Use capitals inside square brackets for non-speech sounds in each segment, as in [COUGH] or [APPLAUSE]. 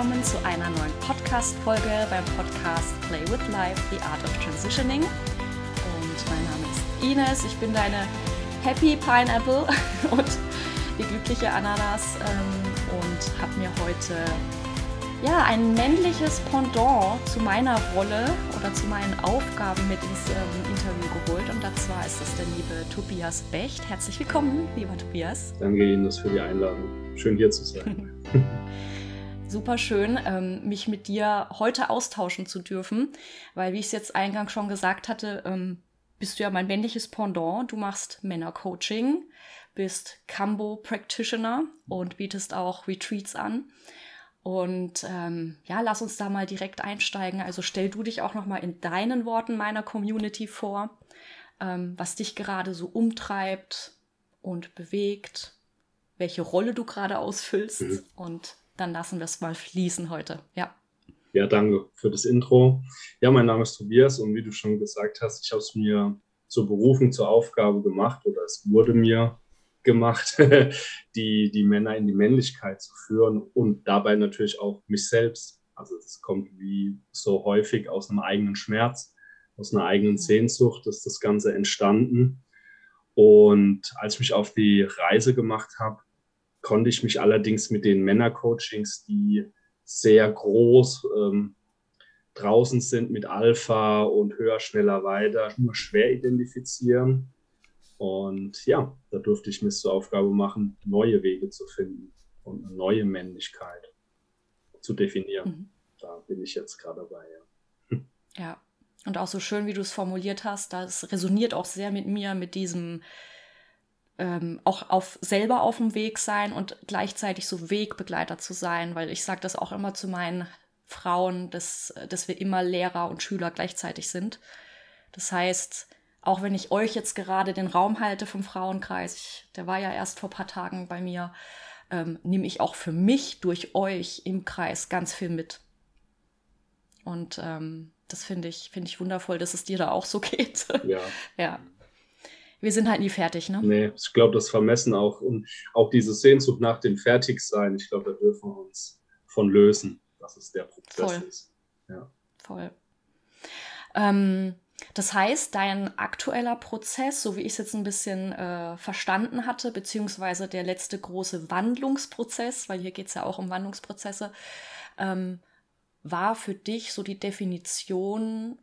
willkommen zu einer neuen Podcast-Folge beim Podcast Play with Life, The Art of Transitioning. Und mein Name ist Ines, ich bin deine Happy Pineapple [LAUGHS] und die glückliche Ananas ähm, und habe mir heute ja, ein männliches Pendant zu meiner Rolle oder zu meinen Aufgaben mit ins ähm, Interview geholt. Und zwar ist es der liebe Tobias Becht. Herzlich willkommen, lieber Tobias. Danke Ihnen für die Einladung. Schön hier zu sein. [LAUGHS] Super schön, ähm, mich mit dir heute austauschen zu dürfen, weil, wie ich es jetzt eingangs schon gesagt hatte, ähm, bist du ja mein männliches Pendant. Du machst Männercoaching, bist Cambo Practitioner und bietest auch Retreats an. Und ähm, ja, lass uns da mal direkt einsteigen. Also stell du dich auch noch mal in deinen Worten meiner Community vor, ähm, was dich gerade so umtreibt und bewegt, welche Rolle du gerade ausfüllst. Mhm. Und dann lassen wir es mal fließen heute. Ja. Ja, danke für das Intro. Ja, mein Name ist Tobias und wie du schon gesagt hast, ich habe es mir zur Berufung, zur Aufgabe gemacht oder es wurde mir gemacht, [LAUGHS] die, die Männer in die Männlichkeit zu führen und dabei natürlich auch mich selbst. Also es kommt wie so häufig aus einem eigenen Schmerz, aus einer eigenen Sehnsucht ist das Ganze entstanden. Und als ich mich auf die Reise gemacht habe, konnte ich mich allerdings mit den Männercoachings, die sehr groß ähm, draußen sind mit Alpha und höher, schneller, weiter, nur schwer identifizieren. Und ja, da durfte ich mir zur Aufgabe machen, neue Wege zu finden und eine neue Männlichkeit zu definieren. Mhm. Da bin ich jetzt gerade dabei. Ja. ja, und auch so schön, wie du es formuliert hast, das resoniert auch sehr mit mir, mit diesem ähm, auch auf selber auf dem Weg sein und gleichzeitig so Wegbegleiter zu sein, weil ich sage das auch immer zu meinen Frauen, dass, dass wir immer Lehrer und Schüler gleichzeitig sind. Das heißt, auch wenn ich euch jetzt gerade den Raum halte vom Frauenkreis, ich, der war ja erst vor ein paar Tagen bei mir, ähm, nehme ich auch für mich durch euch im Kreis ganz viel mit. Und ähm, das finde ich, finde ich wundervoll, dass es dir da auch so [LAUGHS] geht. Ja. ja. Wir sind halt nie fertig, ne? Nee, ich glaube, das Vermessen auch und auch diese Sehnsucht nach dem Fertigsein, ich glaube, da dürfen wir uns von lösen, dass es der Prozess Voll. ist. Ja. Voll. Ähm, das heißt, dein aktueller Prozess, so wie ich es jetzt ein bisschen äh, verstanden hatte, beziehungsweise der letzte große Wandlungsprozess, weil hier geht es ja auch um Wandlungsprozesse, ähm, war für dich so die Definition,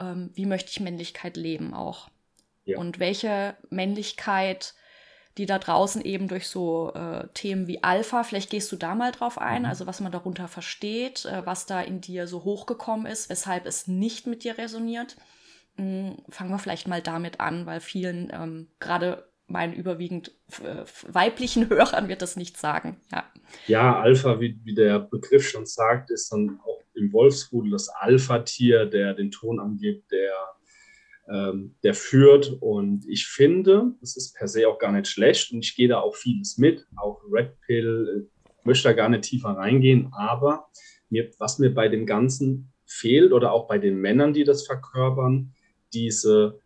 ähm, wie möchte ich Männlichkeit leben auch. Ja. Und welche Männlichkeit, die da draußen eben durch so äh, Themen wie Alpha, vielleicht gehst du da mal drauf ein, mhm. also was man darunter versteht, äh, was da in dir so hochgekommen ist, weshalb es nicht mit dir resoniert hm, fangen wir vielleicht mal damit an, weil vielen, ähm, gerade meinen überwiegend äh, weiblichen [LAUGHS] Hörern, wird das nicht sagen. Ja, ja Alpha, wie, wie der Begriff schon sagt, ist dann auch im Wolfsrudel das Alpha-Tier, der den Ton angibt, der, ähm, der führt. Und ich finde, das ist per se auch gar nicht schlecht und ich gehe da auch vieles mit, auch Red Pill, äh, möchte da gar nicht tiefer reingehen, aber mir, was mir bei dem Ganzen fehlt oder auch bei den Männern, die das verkörpern, diese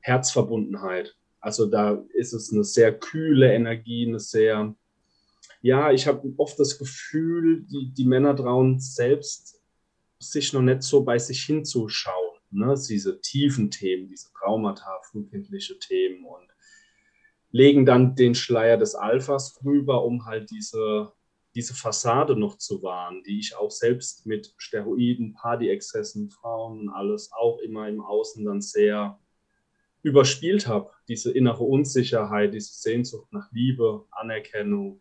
Herzverbundenheit. Also da ist es eine sehr kühle Energie, eine sehr, ja, ich habe oft das Gefühl, die, die Männer trauen selbst sich noch nicht so bei sich hinzuschauen. Ne? Diese tiefen Themen, diese Traumata, frühkindliche Themen und legen dann den Schleier des Alphas drüber, um halt diese diese Fassade noch zu wahren, die ich auch selbst mit Steroiden, Partyexzessen, Frauen und alles auch immer im Außen dann sehr überspielt habe. Diese innere Unsicherheit, diese Sehnsucht nach Liebe, Anerkennung,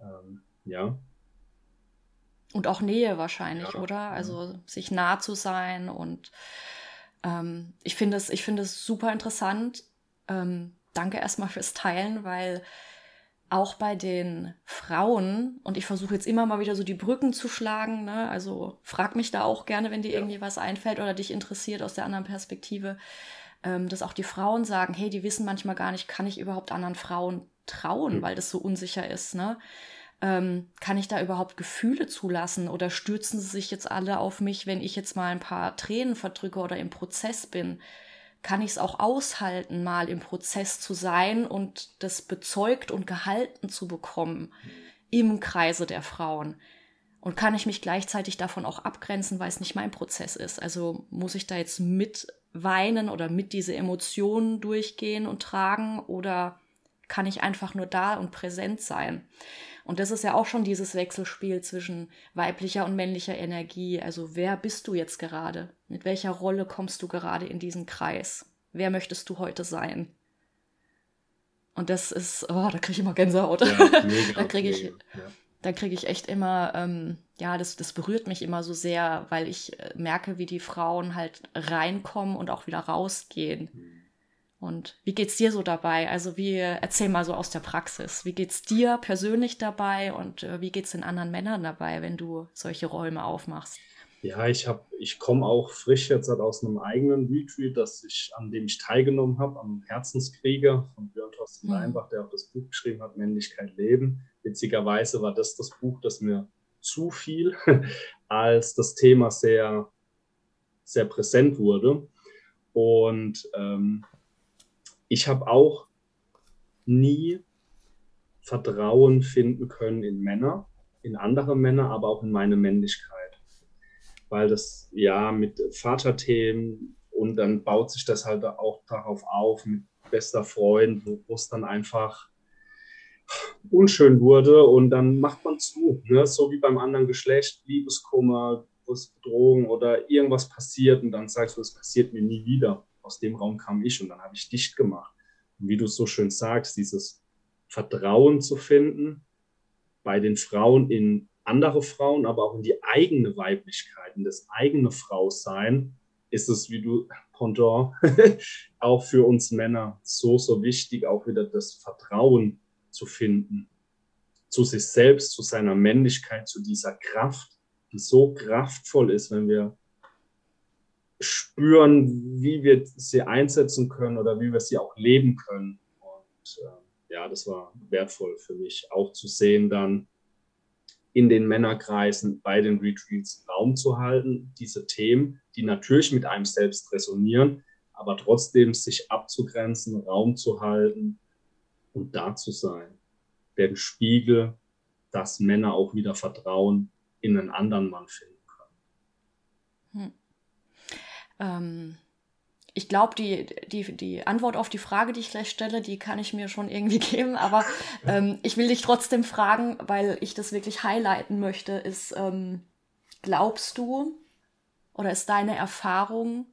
ähm, ja. Und auch Nähe wahrscheinlich, ja. oder? Also sich nah zu sein und ähm, ich finde es, ich finde es super interessant. Ähm, danke erstmal fürs Teilen, weil auch bei den Frauen, und ich versuche jetzt immer mal wieder so die Brücken zu schlagen, ne? also frag mich da auch gerne, wenn dir ja. irgendwie was einfällt oder dich interessiert aus der anderen Perspektive, ähm, dass auch die Frauen sagen, hey, die wissen manchmal gar nicht, kann ich überhaupt anderen Frauen trauen, mhm. weil das so unsicher ist, ne? Ähm, kann ich da überhaupt Gefühle zulassen oder stürzen sie sich jetzt alle auf mich, wenn ich jetzt mal ein paar Tränen verdrücke oder im Prozess bin? kann ich es auch aushalten, mal im Prozess zu sein und das bezeugt und gehalten zu bekommen im Kreise der Frauen. Und kann ich mich gleichzeitig davon auch abgrenzen, weil es nicht mein Prozess ist? Also muss ich da jetzt mit weinen oder mit diese Emotionen durchgehen und tragen oder kann ich einfach nur da und präsent sein? Und das ist ja auch schon dieses Wechselspiel zwischen weiblicher und männlicher Energie. Also wer bist du jetzt gerade? Mit welcher Rolle kommst du gerade in diesen Kreis? Wer möchtest du heute sein? Und das ist, oh, da kriege ich immer Gänsehaut. Ja, [LAUGHS] mega, da kriege ich, ja da kriege ich echt immer, ähm, ja, das, das berührt mich immer so sehr, weil ich äh, merke, wie die Frauen halt reinkommen und auch wieder rausgehen. Und wie geht's dir so dabei? Also wie, erzähl mal so aus der Praxis. Wie geht's dir persönlich dabei und äh, wie geht's den anderen Männern dabei, wenn du solche Räume aufmachst? Ja, ich habe, ich komme auch frisch jetzt aus einem eigenen Retreat, das ich, an dem ich teilgenommen habe, am Herzenskrieger von Björn Thorsten mhm. Leinbach, der auch das Buch geschrieben hat, Männlichkeit leben. Witzigerweise war das das Buch, das mir zu viel, [LAUGHS] als das Thema sehr, sehr präsent wurde. Und ähm, ich habe auch nie Vertrauen finden können in Männer, in andere Männer, aber auch in meine Männlichkeit. Weil das ja mit Vaterthemen und dann baut sich das halt auch darauf auf mit bester Freund, wo es dann einfach unschön wurde und dann macht man zu. Ne? So wie beim anderen Geschlecht, Liebeskummer, Bedrohung oder irgendwas passiert und dann sagst du, es passiert mir nie wieder. Aus dem Raum kam ich und dann habe ich dicht gemacht. Und wie du es so schön sagst, dieses Vertrauen zu finden bei den Frauen in andere Frauen, aber auch in die eigene Weiblichkeit, in das eigene Frausein, ist es, wie du, Pendant, [LAUGHS] auch für uns Männer so, so wichtig, auch wieder das Vertrauen zu finden. Zu sich selbst, zu seiner Männlichkeit, zu dieser Kraft, die so kraftvoll ist, wenn wir spüren, wie wir sie einsetzen können oder wie wir sie auch leben können. Und äh, ja, das war wertvoll für mich, auch zu sehen, dann in den Männerkreisen bei den Retreats Raum zu halten, diese Themen, die natürlich mit einem selbst resonieren, aber trotzdem sich abzugrenzen, Raum zu halten und da zu sein. Der Spiegel, dass Männer auch wieder Vertrauen in einen anderen Mann finden können. Hm. Ähm, ich glaube, die, die, die Antwort auf die Frage, die ich gleich stelle, die kann ich mir schon irgendwie [LAUGHS] geben. Aber ähm, ich will dich trotzdem fragen, weil ich das wirklich highlighten möchte, ist, ähm, glaubst du oder ist deine Erfahrung,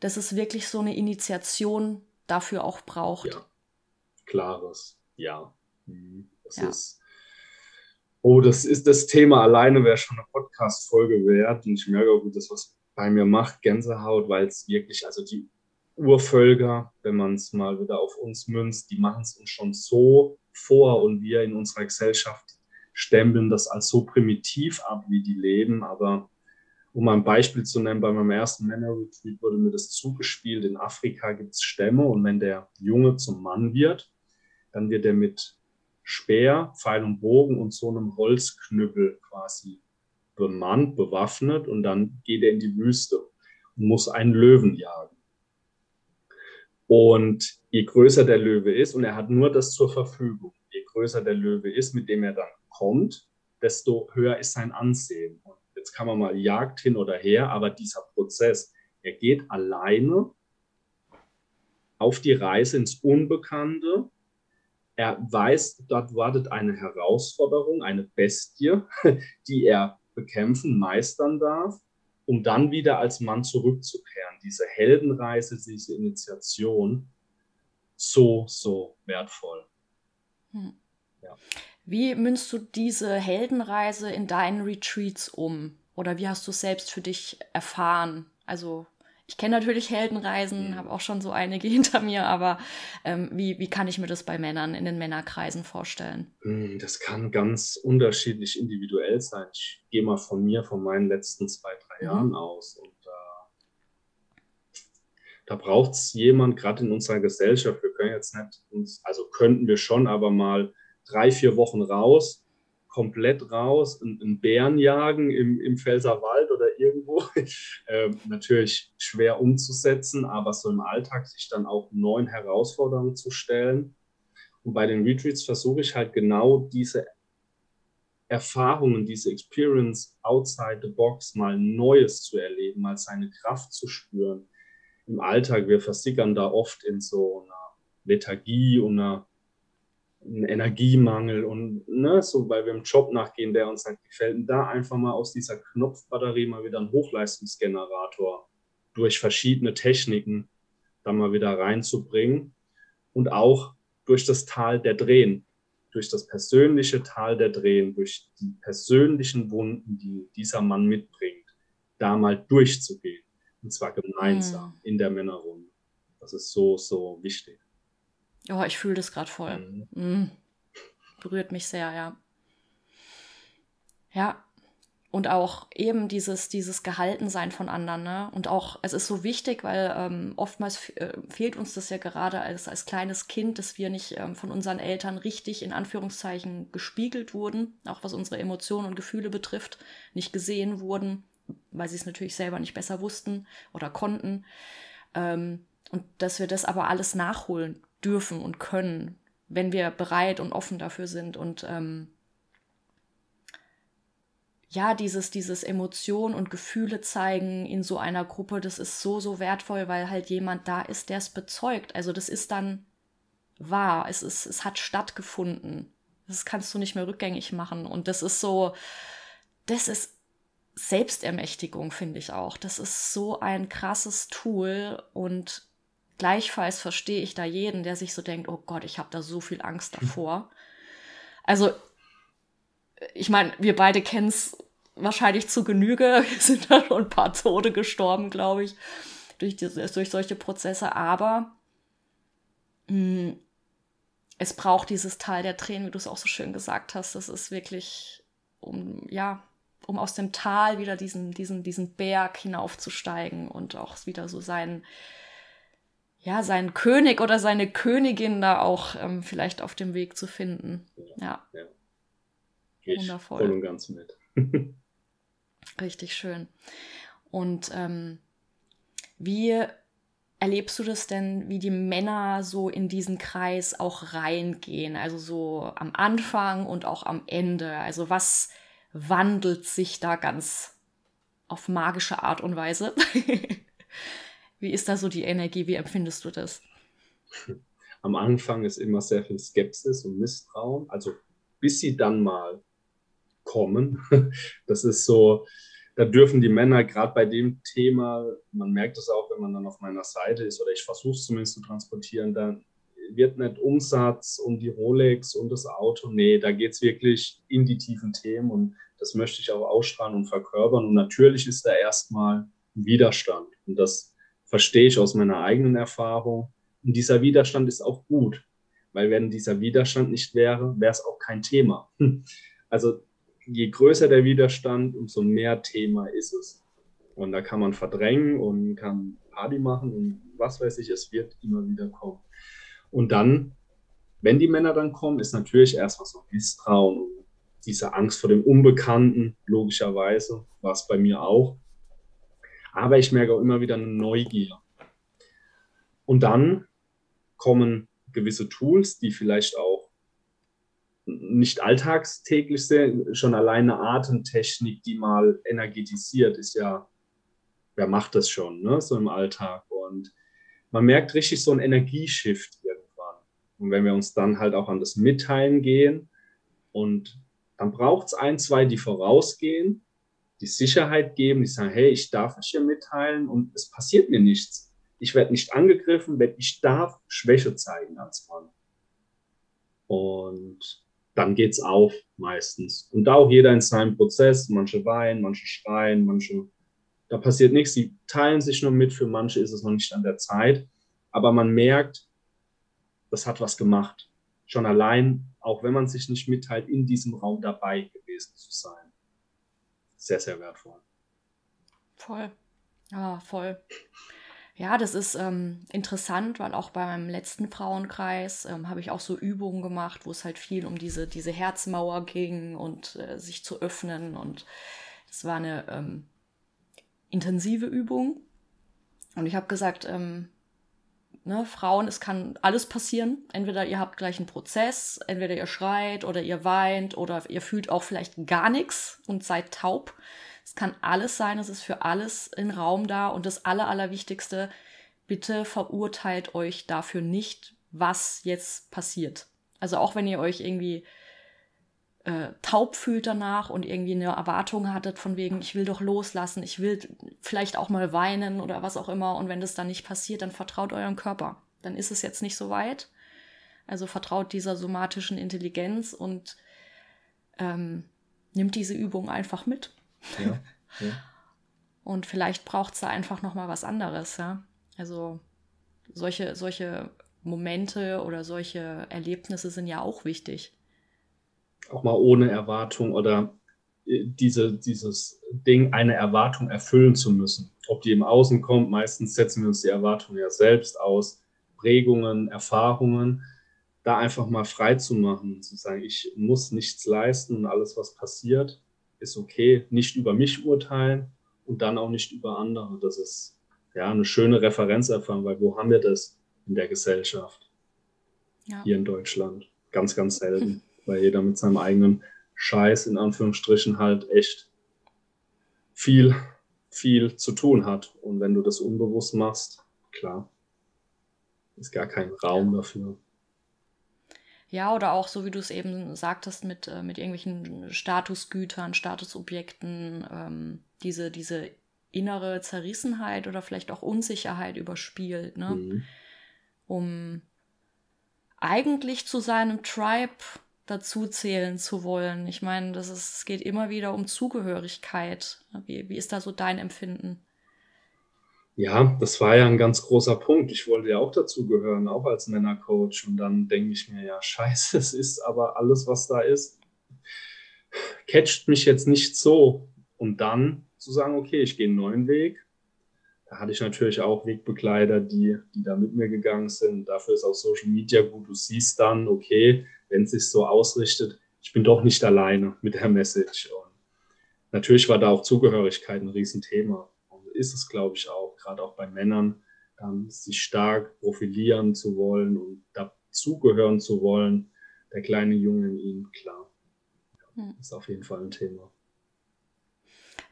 dass es wirklich so eine Initiation dafür auch braucht? Ja klares Ja. Mhm. Das ja. ist. Oh, das ist das Thema alleine, wäre schon eine Podcast-Folge wert. Und ich merke auch, das, was bei mir macht, Gänsehaut, weil es wirklich, also die Urvölker, wenn man es mal wieder auf uns münzt, die machen es uns schon so vor und wir in unserer Gesellschaft stempeln das als so primitiv ab, wie die leben. Aber um ein Beispiel zu nennen, bei meinem ersten Männer-Retreat wurde mir das zugespielt. In Afrika gibt es Stämme und wenn der Junge zum Mann wird, dann wird er mit Speer, Pfeil und Bogen und so einem Holzknüppel quasi bemannt, bewaffnet und dann geht er in die Wüste und muss einen Löwen jagen. Und je größer der Löwe ist, und er hat nur das zur Verfügung, je größer der Löwe ist, mit dem er dann kommt, desto höher ist sein Ansehen. Und jetzt kann man mal Jagd hin oder her, aber dieser Prozess, er geht alleine auf die Reise ins Unbekannte er weiß, dort wartet eine Herausforderung, eine Bestie, [LAUGHS] die er bekämpfen, meistern darf, um dann wieder als Mann zurückzukehren. Diese Heldenreise, diese Initiation, so, so wertvoll. Hm. Ja. Wie münzt du diese Heldenreise in deinen Retreats um? Oder wie hast du es selbst für dich erfahren? Also ich kenne natürlich Heldenreisen, mhm. habe auch schon so einige [LAUGHS] hinter mir, aber ähm, wie, wie kann ich mir das bei Männern in den Männerkreisen vorstellen? Hm, das kann ganz unterschiedlich individuell sein. Ich gehe mal von mir, von meinen letzten zwei, drei mhm. Jahren aus. Und äh, da braucht es jemand, gerade in unserer Gesellschaft, wir können jetzt nicht, uns, also könnten wir schon, aber mal drei, vier Wochen raus komplett raus, einen Bären jagen im, im Pfälzerwald oder irgendwo. [LAUGHS] ähm, natürlich schwer umzusetzen, aber so im Alltag sich dann auch neuen Herausforderungen zu stellen. Und bei den Retreats versuche ich halt genau diese Erfahrungen, diese Experience outside the box, mal Neues zu erleben, mal seine Kraft zu spüren. Im Alltag, wir versickern da oft in so einer Lethargie und einer, einem Energiemangel und ne, so, weil wir einem Job nachgehen, der uns halt gefällt. Und da einfach mal aus dieser Knopfbatterie mal wieder einen Hochleistungsgenerator durch verschiedene Techniken da mal wieder reinzubringen und auch durch das Tal der Drehen durch das persönliche Tal der Drehen, durch die persönlichen Wunden, die dieser Mann mitbringt, da mal durchzugehen. Und zwar gemeinsam mhm. in der Männerrunde. Das ist so, so wichtig. Oh, ich fühle das gerade voll. Mhm. Mhm. Berührt mich sehr, ja. Ja, und auch eben dieses, dieses Gehaltensein von anderen. Ne? Und auch, es ist so wichtig, weil ähm, oftmals äh, fehlt uns das ja gerade als, als kleines Kind, dass wir nicht ähm, von unseren Eltern richtig in Anführungszeichen gespiegelt wurden, auch was unsere Emotionen und Gefühle betrifft, nicht gesehen wurden, weil sie es natürlich selber nicht besser wussten oder konnten. Ähm, und dass wir das aber alles nachholen dürfen und können, wenn wir bereit und offen dafür sind und ähm, ja, dieses, dieses Emotionen und Gefühle zeigen in so einer Gruppe, das ist so, so wertvoll, weil halt jemand da ist, der es bezeugt. Also das ist dann wahr, es, ist, es hat stattgefunden. Das kannst du nicht mehr rückgängig machen. Und das ist so, das ist Selbstermächtigung, finde ich auch. Das ist so ein krasses Tool und gleichfalls verstehe ich da jeden, der sich so denkt, oh Gott, ich habe da so viel Angst davor. [LAUGHS] Also ich meine, wir beide kennen es wahrscheinlich zu Genüge. [LAUGHS] Wir sind da schon ein paar Tode gestorben, glaube ich, durch, diese, durch solche Prozesse. Aber mh, hm, es braucht dieses Teil der Tränen, wie du es auch so schön gesagt hast. Das ist wirklich, um, ja, um aus dem Tal wieder diesen, diesen, diesen Berg hinaufzusteigen und auch wieder so seinen, ja, seinen König oder seine Königin da auch ähm, vielleicht auf dem Weg zu finden. Ja. ja. Gehe Wundervoll. voll und ganz mit. [LAUGHS] Richtig schön. Und ähm, wie erlebst du das denn, wie die Männer so in diesen Kreis auch reingehen? Also so am Anfang und auch am Ende. Also was wandelt sich da ganz auf magische Art und Weise? [LAUGHS] wie ist da so die Energie? Wie empfindest du das? Am Anfang ist immer sehr viel Skepsis und Misstrauen. Also bis sie dann mal kommen. [LAUGHS] Das ist so, da dürfen die Männer gerade bei dem Thema, man merkt es auch, wenn man dann auf meiner Seite ist, oder ich versuche es zumindest zu transportieren, dann wird nicht Umsatz und die Rolex und das Auto. Nee, da geht es wirklich in die tiefen Themen und das möchte ich auch ausstrahlen und verkörpern. Und natürlich ist da erstmal Widerstand. Und das verstehe ich aus meiner eigenen Erfahrung. Und dieser Widerstand ist auch gut, weil wenn dieser Widerstand nicht wäre, wäre es auch kein Thema. [LAUGHS] Also je größer der Widerstand, umso mehr Thema ist es. Und da kann man verdrängen und kann Party machen und was weiß ich, es wird immer wieder kommen. Und dann, wenn die Männer dann kommen, ist natürlich erstmal so Misstrauen und diese Angst vor dem Unbekannten, logischerweise, war es bei mir auch. Aber ich merke auch immer wieder eine Neugier. Und dann kommen gewisse Tools, die vielleicht auch nicht alltagstäglich sind, schon alleine Atemtechnik, die mal energetisiert, ist ja, wer macht das schon, ne, so im Alltag. Und man merkt richtig so einen Energieshift irgendwann. Und wenn wir uns dann halt auch an das Mitteilen gehen und dann braucht es ein, zwei, die vorausgehen, die Sicherheit geben, die sagen, hey, ich darf mich hier mitteilen und es passiert mir nichts. Ich werde nicht angegriffen, wenn ich darf Schwäche zeigen als Mann. Und dann geht's auf meistens. Und da auch jeder in seinem Prozess. Manche weinen, manche schreien, manche, da passiert nichts. Sie teilen sich nur mit. Für manche ist es noch nicht an der Zeit. Aber man merkt, das hat was gemacht. Schon allein, auch wenn man sich nicht mitteilt, in diesem Raum dabei gewesen zu sein. Sehr, sehr wertvoll. Voll. Ja, voll. Ja, das ist ähm, interessant, weil auch bei meinem letzten Frauenkreis ähm, habe ich auch so Übungen gemacht, wo es halt viel um diese, diese Herzmauer ging und äh, sich zu öffnen. Und das war eine ähm, intensive Übung. Und ich habe gesagt, ähm, ne, Frauen, es kann alles passieren. Entweder ihr habt gleich einen Prozess, entweder ihr schreit oder ihr weint oder ihr fühlt auch vielleicht gar nichts und seid taub. Es kann alles sein, es ist für alles in Raum da und das Aller, Allerwichtigste, bitte verurteilt euch dafür nicht, was jetzt passiert. Also auch wenn ihr euch irgendwie äh, taub fühlt danach und irgendwie eine Erwartung hattet von wegen, ich will doch loslassen, ich will vielleicht auch mal weinen oder was auch immer. Und wenn das dann nicht passiert, dann vertraut eurem Körper. Dann ist es jetzt nicht so weit. Also vertraut dieser somatischen Intelligenz und ähm, nimmt diese Übung einfach mit. Ja, [LAUGHS] ja. Und vielleicht braucht es da einfach noch mal was anderes, ja. Also solche, solche Momente oder solche Erlebnisse sind ja auch wichtig auch mal ohne Erwartung oder äh, diese, dieses Ding, eine Erwartung erfüllen zu müssen. Ob die im Außen kommt, meistens setzen wir uns die Erwartung ja selbst aus, Prägungen, Erfahrungen, da einfach mal frei zu machen, zu sagen, ich muss nichts leisten und alles, was passiert, ist okay, nicht über mich urteilen und dann auch nicht über andere. Das ist ja eine schöne Referenzerfahrung, weil wo haben wir das in der Gesellschaft? Ja. Hier in Deutschland. Ganz, ganz selten [LAUGHS] weil jeder mit seinem eigenen Scheiß in Anführungsstrichen halt echt viel, viel zu tun hat. Und wenn du das unbewusst machst, klar, ist gar kein Raum dafür. Ja, oder auch so wie du es eben sagtest, mit, äh, mit irgendwelchen Statusgütern, Statusobjekten, ähm, diese, diese innere Zerrissenheit oder vielleicht auch Unsicherheit überspielt, ne? Mhm. Um eigentlich zu seinem Tribe dazu zählen zu wollen. Ich meine, das ist, es geht immer wieder um Zugehörigkeit. Wie, wie ist da so dein Empfinden? Ja, das war ja ein ganz großer Punkt. Ich wollte ja auch dazugehören, auch als Männercoach. Und dann denke ich mir, ja, [LAUGHS] scheiße, es ist aber alles, was da ist, catcht mich jetzt nicht so. Und dann zu sagen, okay, ich gehe einen neuen Weg. Da hatte ich natürlich auch Wegbegleiter, die, die da mit mir gegangen sind. Dafür ist auch Social Media gut. Du siehst dann, okay, wenn es sich so ausrichtet, ich bin doch nicht alleine mit der Message. Und natürlich war da auch Zugehörigkeit ein Riesenthema. Und ist es, glaube ich, auch, gerade auch bei Männern, dann sich stark profilieren zu wollen und dazugehören zu wollen. Der kleine Junge in ihm, klar. Hm. Ist auf jeden Fall ein Thema.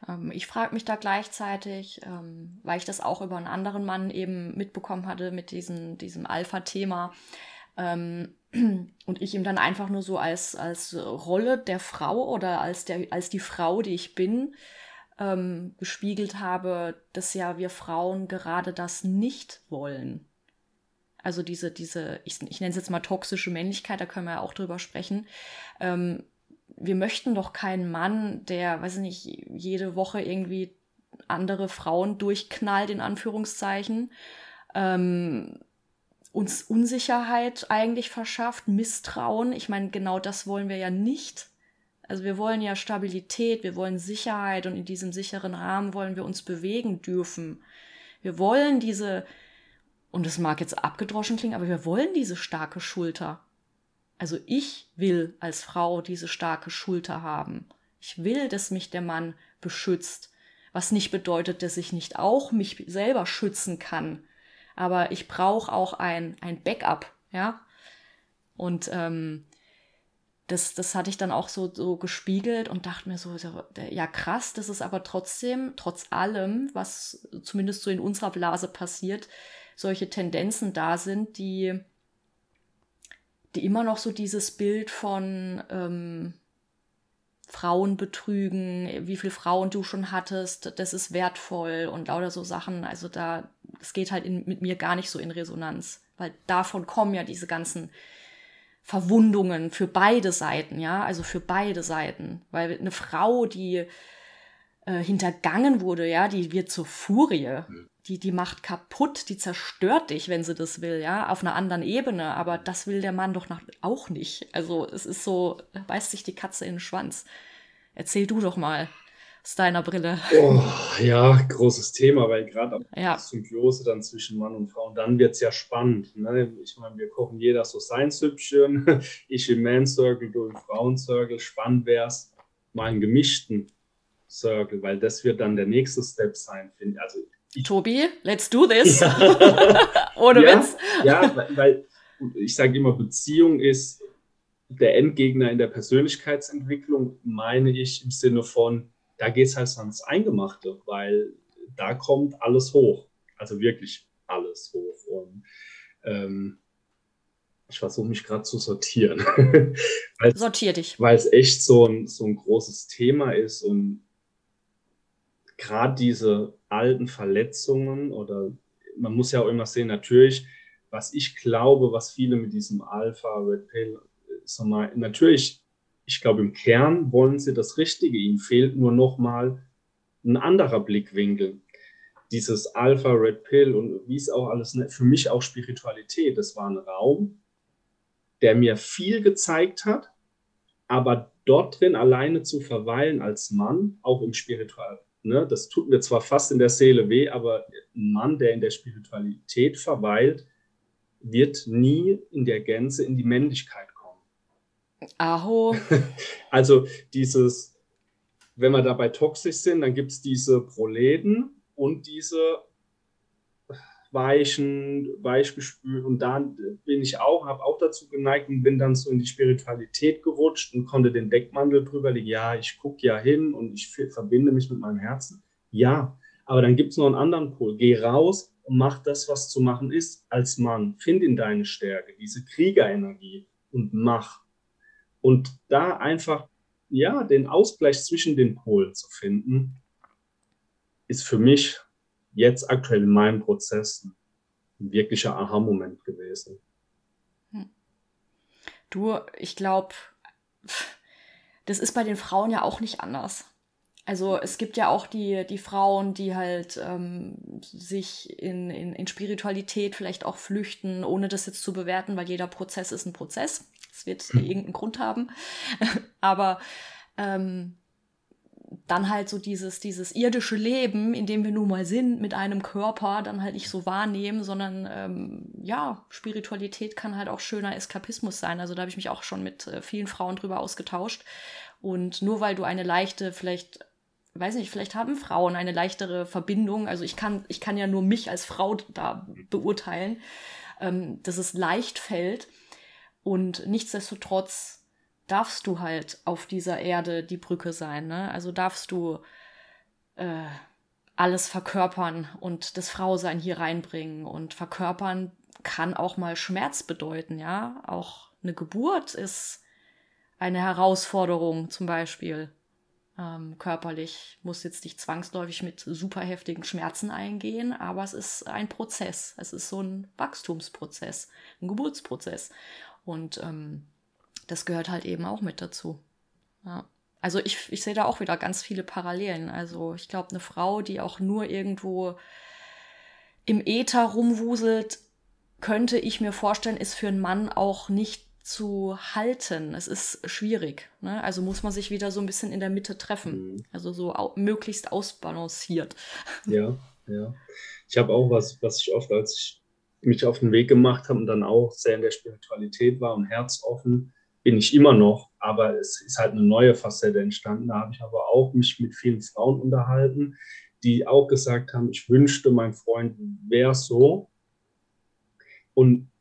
Ähm, ich frage mich da gleichzeitig, ähm, weil ich das auch über einen anderen Mann eben mitbekommen hatte mit diesem, diesem Alpha-Thema, ähm, [CLEARS THROAT] und ich ihm dann einfach nur so als, als Rolle der Frau oder als, der, als die Frau, die ich bin, ähm, gespiegelt habe, dass ja wir Frauen gerade das nicht wollen. Also diese, diese, ich, ich nenne es jetzt mal toxische Männlichkeit, da können wir ja auch drüber sprechen. Ähm, wir möchten doch keinen Mann, der, weiß ich nicht, jede Woche irgendwie andere Frauen durchknallt, in Anführungszeichen. Ähm, uns Unsicherheit eigentlich verschafft, Misstrauen. Ich meine, genau das wollen wir ja nicht. Also wir wollen ja Stabilität, wir wollen Sicherheit und in diesem sicheren Rahmen wollen wir uns bewegen dürfen. Wir wollen diese, und es mag jetzt abgedroschen klingen, aber wir wollen diese starke Schulter. Also ich will als Frau diese starke Schulter haben. Ich will, dass mich der Mann beschützt, was nicht bedeutet, dass ich nicht auch mich selber schützen kann aber ich brauche auch ein, ein Backup, ja. Und ähm, das, das hatte ich dann auch so, so gespiegelt und dachte mir so, ja krass, das ist aber trotzdem, trotz allem, was zumindest so in unserer Blase passiert, solche Tendenzen da sind, die, die immer noch so dieses Bild von ähm, Frauen betrügen, wie viele Frauen du schon hattest, das ist wertvoll und lauter so Sachen. Also da, es geht halt in, mit mir gar nicht so in Resonanz, weil davon kommen ja diese ganzen Verwundungen für beide Seiten, ja, also für beide Seiten, weil eine Frau, die äh, hintergangen wurde, ja, die wird zur Furie. Die, die macht kaputt, die zerstört dich, wenn sie das will, ja, auf einer anderen Ebene. Aber das will der Mann doch nach, auch nicht. Also es ist so, beißt sich die Katze in den Schwanz. Erzähl du doch mal deiner Brille. Oh, ja, großes Thema, weil gerade ja. Symbiose dann zwischen Mann und Frau, und dann wird es ja spannend. Ne? Ich meine, wir kochen jeder so sein Süppchen. [LAUGHS] Ich im Man Circle, du im Frauen Circle. Spannend wäre es, mal einen gemischten Circle, weil das wird dann der nächste Step sein, finde ich. Also ich, Tobi, let's do this. Ja. [LAUGHS] Ohne ja, Witz. Ja, weil ich sage immer, Beziehung ist der Endgegner in der Persönlichkeitsentwicklung, meine ich im Sinne von, da geht es halt ans Eingemachte, weil da kommt alles hoch. Also wirklich alles hoch. Und ähm, ich versuche mich gerade zu sortieren. [LAUGHS] Sortier dich. Weil es echt so ein, so ein großes Thema ist und gerade diese alten Verletzungen oder man muss ja auch immer sehen, natürlich, was ich glaube, was viele mit diesem Alpha, Red Pill, sag mal, natürlich, ich glaube, im Kern wollen sie das Richtige. Ihnen fehlt nur noch mal ein anderer Blickwinkel. Dieses Alpha, Red Pill und wie es auch alles, ne, für mich auch Spiritualität. Das war ein Raum, der mir viel gezeigt hat, aber dort drin alleine zu verweilen als Mann, auch im Spiritual, ne, das tut mir zwar fast in der Seele weh, aber ein Mann, der in der Spiritualität verweilt, wird nie in der Gänze in die Männlichkeit. Aho. [LAUGHS] Also dieses, wenn wir dabei toxisch sind, dann gibt es diese Proleten und diese weichen, weichgespült. Und da bin ich auch, habe auch dazu geneigt und bin dann so in die Spiritualität gerutscht und konnte den Deckmantel drüber legen. Ja, ich gucke ja hin und ich verbinde mich mit meinem Herzen. Ja, aber dann gibt es noch einen anderen Pol. Geh raus und mach das, was zu machen ist als Mann. Find in deine Stärke, diese Kriegerenergie und mach. Und da einfach, ja, den Ausgleich zwischen den Polen zu finden, ist für mich jetzt aktuell in meinem Prozess ein wirklicher Aha-Moment gewesen. Hm. Du, ich glaube, das ist bei den Frauen ja auch nicht anders. Also es gibt ja auch die, die Frauen, die halt ähm, sich in, in, in Spiritualität vielleicht auch flüchten, ohne das jetzt zu bewerten, weil jeder Prozess ist ein Prozess. Es wird hm. irgendeinen Grund haben. [LAUGHS] Aber ähm, dann halt so dieses, dieses irdische Leben, in dem wir nun mal sind, mit einem Körper, dann halt nicht so wahrnehmen, sondern ähm, ja, Spiritualität kann halt auch schöner Eskapismus sein. Also da habe ich mich auch schon mit äh, vielen Frauen drüber ausgetauscht. Und nur weil du eine leichte, vielleicht, weiß nicht, vielleicht haben Frauen eine leichtere Verbindung. Also ich kann, ich kann ja nur mich als Frau da beurteilen, ähm, dass es leicht fällt. Und nichtsdestotrotz darfst du halt auf dieser Erde die Brücke sein. Ne? Also darfst du äh, alles verkörpern und das Frausein hier reinbringen. Und verkörpern kann auch mal Schmerz bedeuten, ja. Auch eine Geburt ist eine Herausforderung zum Beispiel. Ähm, körperlich muss jetzt nicht zwangsläufig mit super heftigen Schmerzen eingehen, aber es ist ein Prozess. Es ist so ein Wachstumsprozess, ein Geburtsprozess. Und ähm, das gehört halt eben auch mit dazu. Ja. Also ich, ich sehe da auch wieder ganz viele Parallelen. Also ich glaube, eine Frau, die auch nur irgendwo im Äther rumwuselt, könnte ich mir vorstellen, ist für einen Mann auch nicht zu halten. Es ist schwierig. Ne? Also muss man sich wieder so ein bisschen in der Mitte treffen. Mhm. Also so au möglichst ausbalanciert. Ja, ja. Ich habe auch was, was ich oft, als ich mich auf den Weg gemacht habe und dann auch sehr in der Spiritualität war und herzoffen, bin ich immer noch, aber es ist halt eine neue Facette entstanden. Da habe ich aber auch mich mit vielen Frauen unterhalten, die auch gesagt haben, ich wünschte, mein Freund wäre so. Und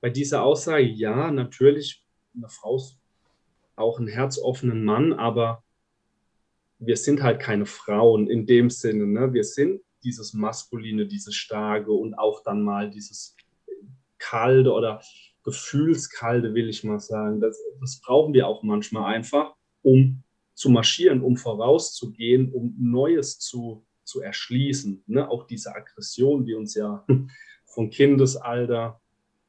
bei dieser Aussage, ja, natürlich, eine Frau ist auch ein herzoffenen Mann, aber wir sind halt keine Frauen in dem Sinne. Ne? Wir sind dieses Maskuline, dieses Starke und auch dann mal dieses Kalte oder Gefühlskalte, will ich mal sagen. Das, das brauchen wir auch manchmal einfach, um zu marschieren, um vorauszugehen, um Neues zu, zu erschließen. Ne? Auch diese Aggression, die uns ja [LAUGHS] von Kindesalter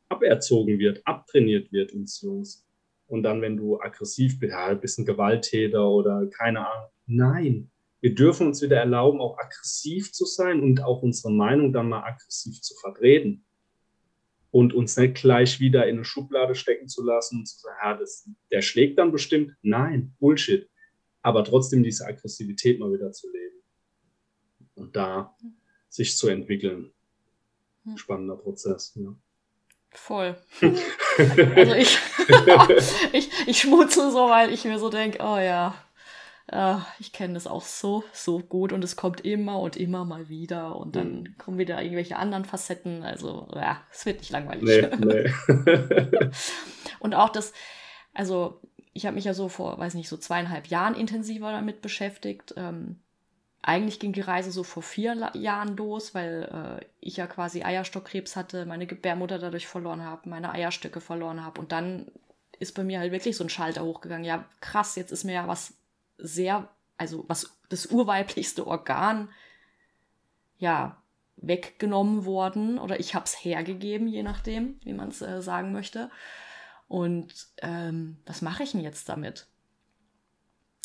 aberzogen wird, abtrainiert wird ins Jungs. Und dann, wenn du aggressiv bist, ja, bist ein Gewalttäter oder keine Ahnung. Nein, wir dürfen uns wieder erlauben, auch aggressiv zu sein und auch unsere Meinung dann mal aggressiv zu vertreten und uns nicht gleich wieder in eine Schublade stecken zu lassen und zu sagen, ja, das, der schlägt dann bestimmt. Nein, Bullshit. Aber trotzdem diese Aggressivität mal wieder zu leben und da sich zu entwickeln. Spannender Prozess. Ja. Voll. [LAUGHS] also ich, [LAUGHS] ich, ich schmutze so, weil ich mir so denke, oh ja, äh, ich kenne das auch so, so gut und es kommt immer und immer mal wieder und dann mhm. kommen wieder irgendwelche anderen Facetten. Also, ja, es wird nicht langweilig. Nee, [LAUGHS] nee. [LAUGHS] und auch das, also ich habe mich ja so vor, weiß nicht, so zweieinhalb Jahren intensiver damit beschäftigt. Ähm, eigentlich ging die Reise so vor vier Jahren los, weil äh, ich ja quasi Eierstockkrebs hatte, meine Gebärmutter dadurch verloren habe, meine Eierstöcke verloren habe. Und dann ist bei mir halt wirklich so ein Schalter hochgegangen. Ja, krass, jetzt ist mir ja was sehr, also was das urweiblichste Organ, ja, weggenommen worden oder ich habe es hergegeben, je nachdem, wie man es äh, sagen möchte. Und ähm, was mache ich denn jetzt damit?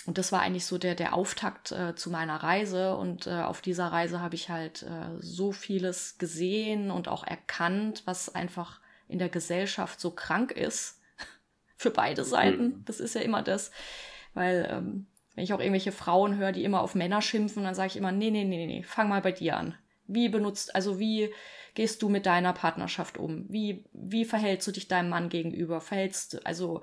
Und das war eigentlich so der, der Auftakt äh, zu meiner Reise. Und äh, auf dieser Reise habe ich halt äh, so vieles gesehen und auch erkannt, was einfach in der Gesellschaft so krank ist. [LAUGHS] Für beide Seiten. Mhm. Das ist ja immer das. Weil, ähm, wenn ich auch irgendwelche Frauen höre, die immer auf Männer schimpfen, dann sage ich immer, nee, nee, nee, nee, fang mal bei dir an. Wie benutzt, also wie gehst du mit deiner Partnerschaft um? Wie, wie verhältst du dich deinem Mann gegenüber? Verhältst du, also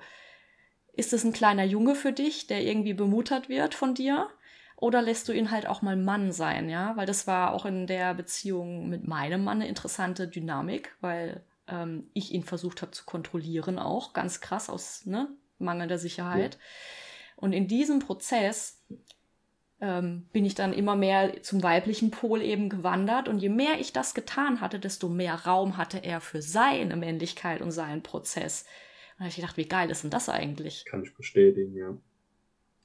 ist es ein kleiner Junge für dich, der irgendwie bemuttert wird von dir? Oder lässt du ihn halt auch mal Mann sein, ja? Weil das war auch in der Beziehung mit meinem Mann eine interessante Dynamik, weil ähm, ich ihn versucht habe zu kontrollieren auch, ganz krass aus ne, mangelnder Sicherheit. Ja. Und in diesem Prozess ähm, bin ich dann immer mehr zum weiblichen Pol eben gewandert. Und je mehr ich das getan hatte, desto mehr Raum hatte er für seine Männlichkeit und seinen Prozess. Und da habe ich gedacht, wie geil ist denn das eigentlich? Kann ich bestätigen, ja.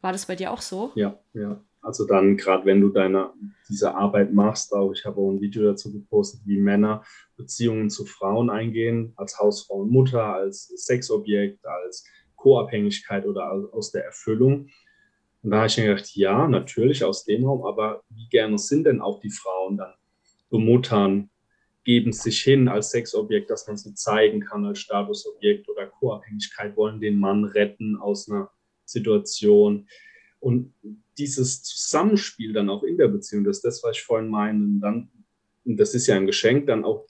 War das bei dir auch so? Ja, ja. Also dann, gerade wenn du deine, diese Arbeit machst, auch ich habe auch ein Video dazu gepostet, wie Männer Beziehungen zu Frauen eingehen, als Hausfrau und Mutter, als Sexobjekt, als Co-Abhängigkeit oder aus der Erfüllung. Und da habe ich mir gedacht, ja, natürlich aus dem Raum, aber wie gerne sind denn auch die Frauen dann bemuttern, geben sich hin als Sexobjekt, dass man sie zeigen kann als Statusobjekt oder Co-Abhängigkeit, wollen den Mann retten aus einer Situation. Und dieses Zusammenspiel dann auch in der Beziehung, das ist das, was ich vorhin meine, dann, und das ist ja ein Geschenk, dann auch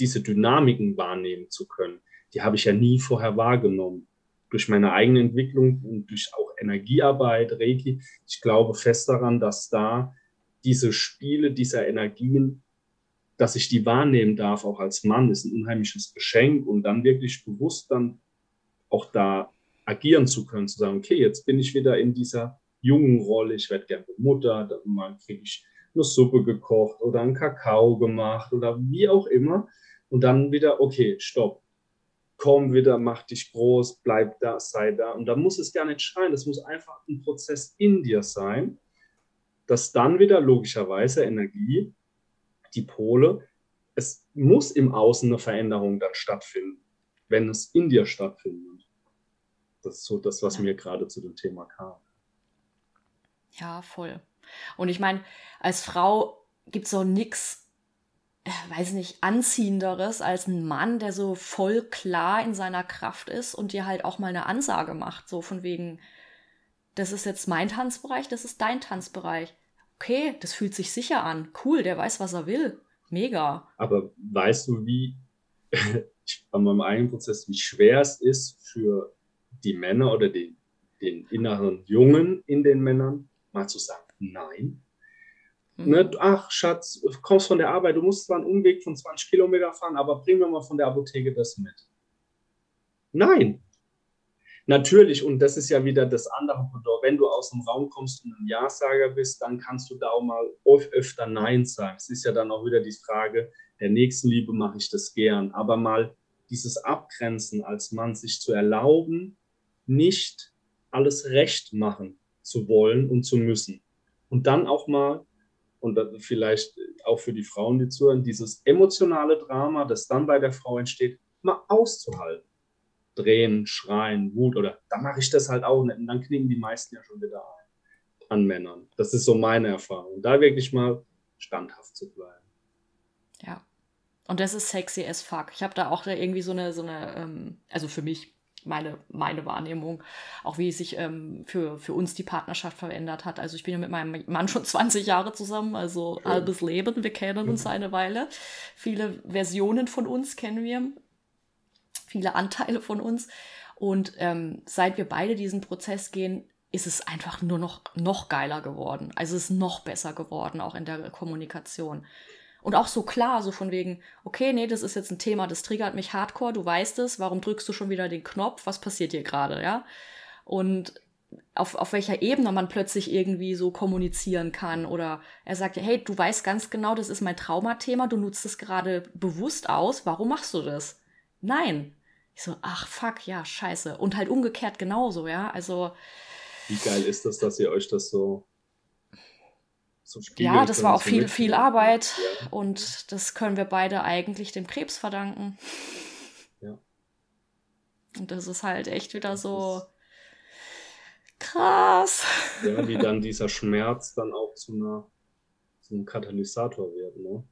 diese Dynamiken wahrnehmen zu können. Die habe ich ja nie vorher wahrgenommen durch meine eigene Entwicklung und durch auch Energiearbeit, Reiki. Ich glaube fest daran, dass da diese Spiele dieser Energien, dass ich die wahrnehmen darf, auch als Mann, ist ein unheimliches Geschenk. Und dann wirklich bewusst dann auch da agieren zu können, zu sagen, okay, jetzt bin ich wieder in dieser jungen Rolle, ich werde gerne Mutter, dann kriege ich eine Suppe gekocht oder einen Kakao gemacht oder wie auch immer. Und dann wieder, okay, stopp, komm wieder, mach dich groß, bleib da, sei da. Und da muss es gar nicht schreien, das muss einfach ein Prozess in dir sein, dass dann wieder logischerweise Energie, die Pole, es muss im Außen eine Veränderung dann stattfinden, wenn es in dir stattfindet. Das ist so das, was mir gerade zu dem Thema kam. Ja, voll. Und ich meine, als Frau gibt es so nichts weiß nicht, anziehenderes als ein Mann, der so voll klar in seiner Kraft ist und dir halt auch mal eine Ansage macht, so von wegen, das ist jetzt mein Tanzbereich, das ist dein Tanzbereich. Okay, das fühlt sich sicher an. Cool, der weiß, was er will. Mega. Aber weißt du, wie [LAUGHS] bei meinem eigenen Prozess, wie schwer es ist für die Männer oder den, den inneren Jungen in den Männern, mal zu sagen, nein, Mhm. Ne? Ach, Schatz, du kommst von der Arbeit, du musst zwar einen Umweg von 20 Kilometer fahren, aber bring mir mal von der Apotheke das mit. Nein. Natürlich, und das ist ja wieder das andere Pendant, wenn du aus dem Raum kommst und ein Ja-Sager bist, dann kannst du da auch mal öfter Nein sagen. Es ist ja dann auch wieder die Frage, der Nächstenliebe mache ich das gern, aber mal dieses Abgrenzen als Mann, sich zu erlauben, nicht alles recht machen zu wollen und zu müssen. Und dann auch mal und vielleicht auch für die Frauen, die zuhören, dieses emotionale Drama, das dann bei der Frau entsteht, mal auszuhalten. Drehen, schreien, Wut oder da mache ich das halt auch nicht. Und dann knicken die meisten ja schon wieder ein an Männern. Das ist so meine Erfahrung. Da wirklich mal standhaft zu bleiben. Ja. Und das ist sexy as fuck. Ich habe da auch irgendwie so eine, so eine, ähm, also für mich meine, meine Wahrnehmung, auch wie sich ähm, für, für uns die Partnerschaft verändert hat. Also ich bin ja mit meinem Mann schon [LAUGHS] 20 Jahre zusammen, also Schön. halbes Leben, wir kennen uns eine Weile. Viele Versionen von uns kennen wir, viele Anteile von uns. Und ähm, seit wir beide diesen Prozess gehen, ist es einfach nur noch, noch geiler geworden. Also es ist noch besser geworden, auch in der Kommunikation. Und auch so klar, so von wegen, okay, nee, das ist jetzt ein Thema, das triggert mich hardcore, du weißt es, warum drückst du schon wieder den Knopf, was passiert hier gerade, ja? Und auf, auf welcher Ebene man plötzlich irgendwie so kommunizieren kann. Oder er sagt, hey, du weißt ganz genau, das ist mein Traumathema, du nutzt es gerade bewusst aus, warum machst du das? Nein. Ich so, ach fuck, ja, scheiße. Und halt umgekehrt genauso, ja. Also. Wie geil ist das, dass ihr euch das so. So ja, das war auch viel, viel Arbeit. Ja. Und das können wir beide eigentlich dem Krebs verdanken. Ja. Und das ist halt echt wieder so krass. Ja, wie dann [LAUGHS] dieser Schmerz dann auch zu, einer, zu einem Katalysator wird, ne?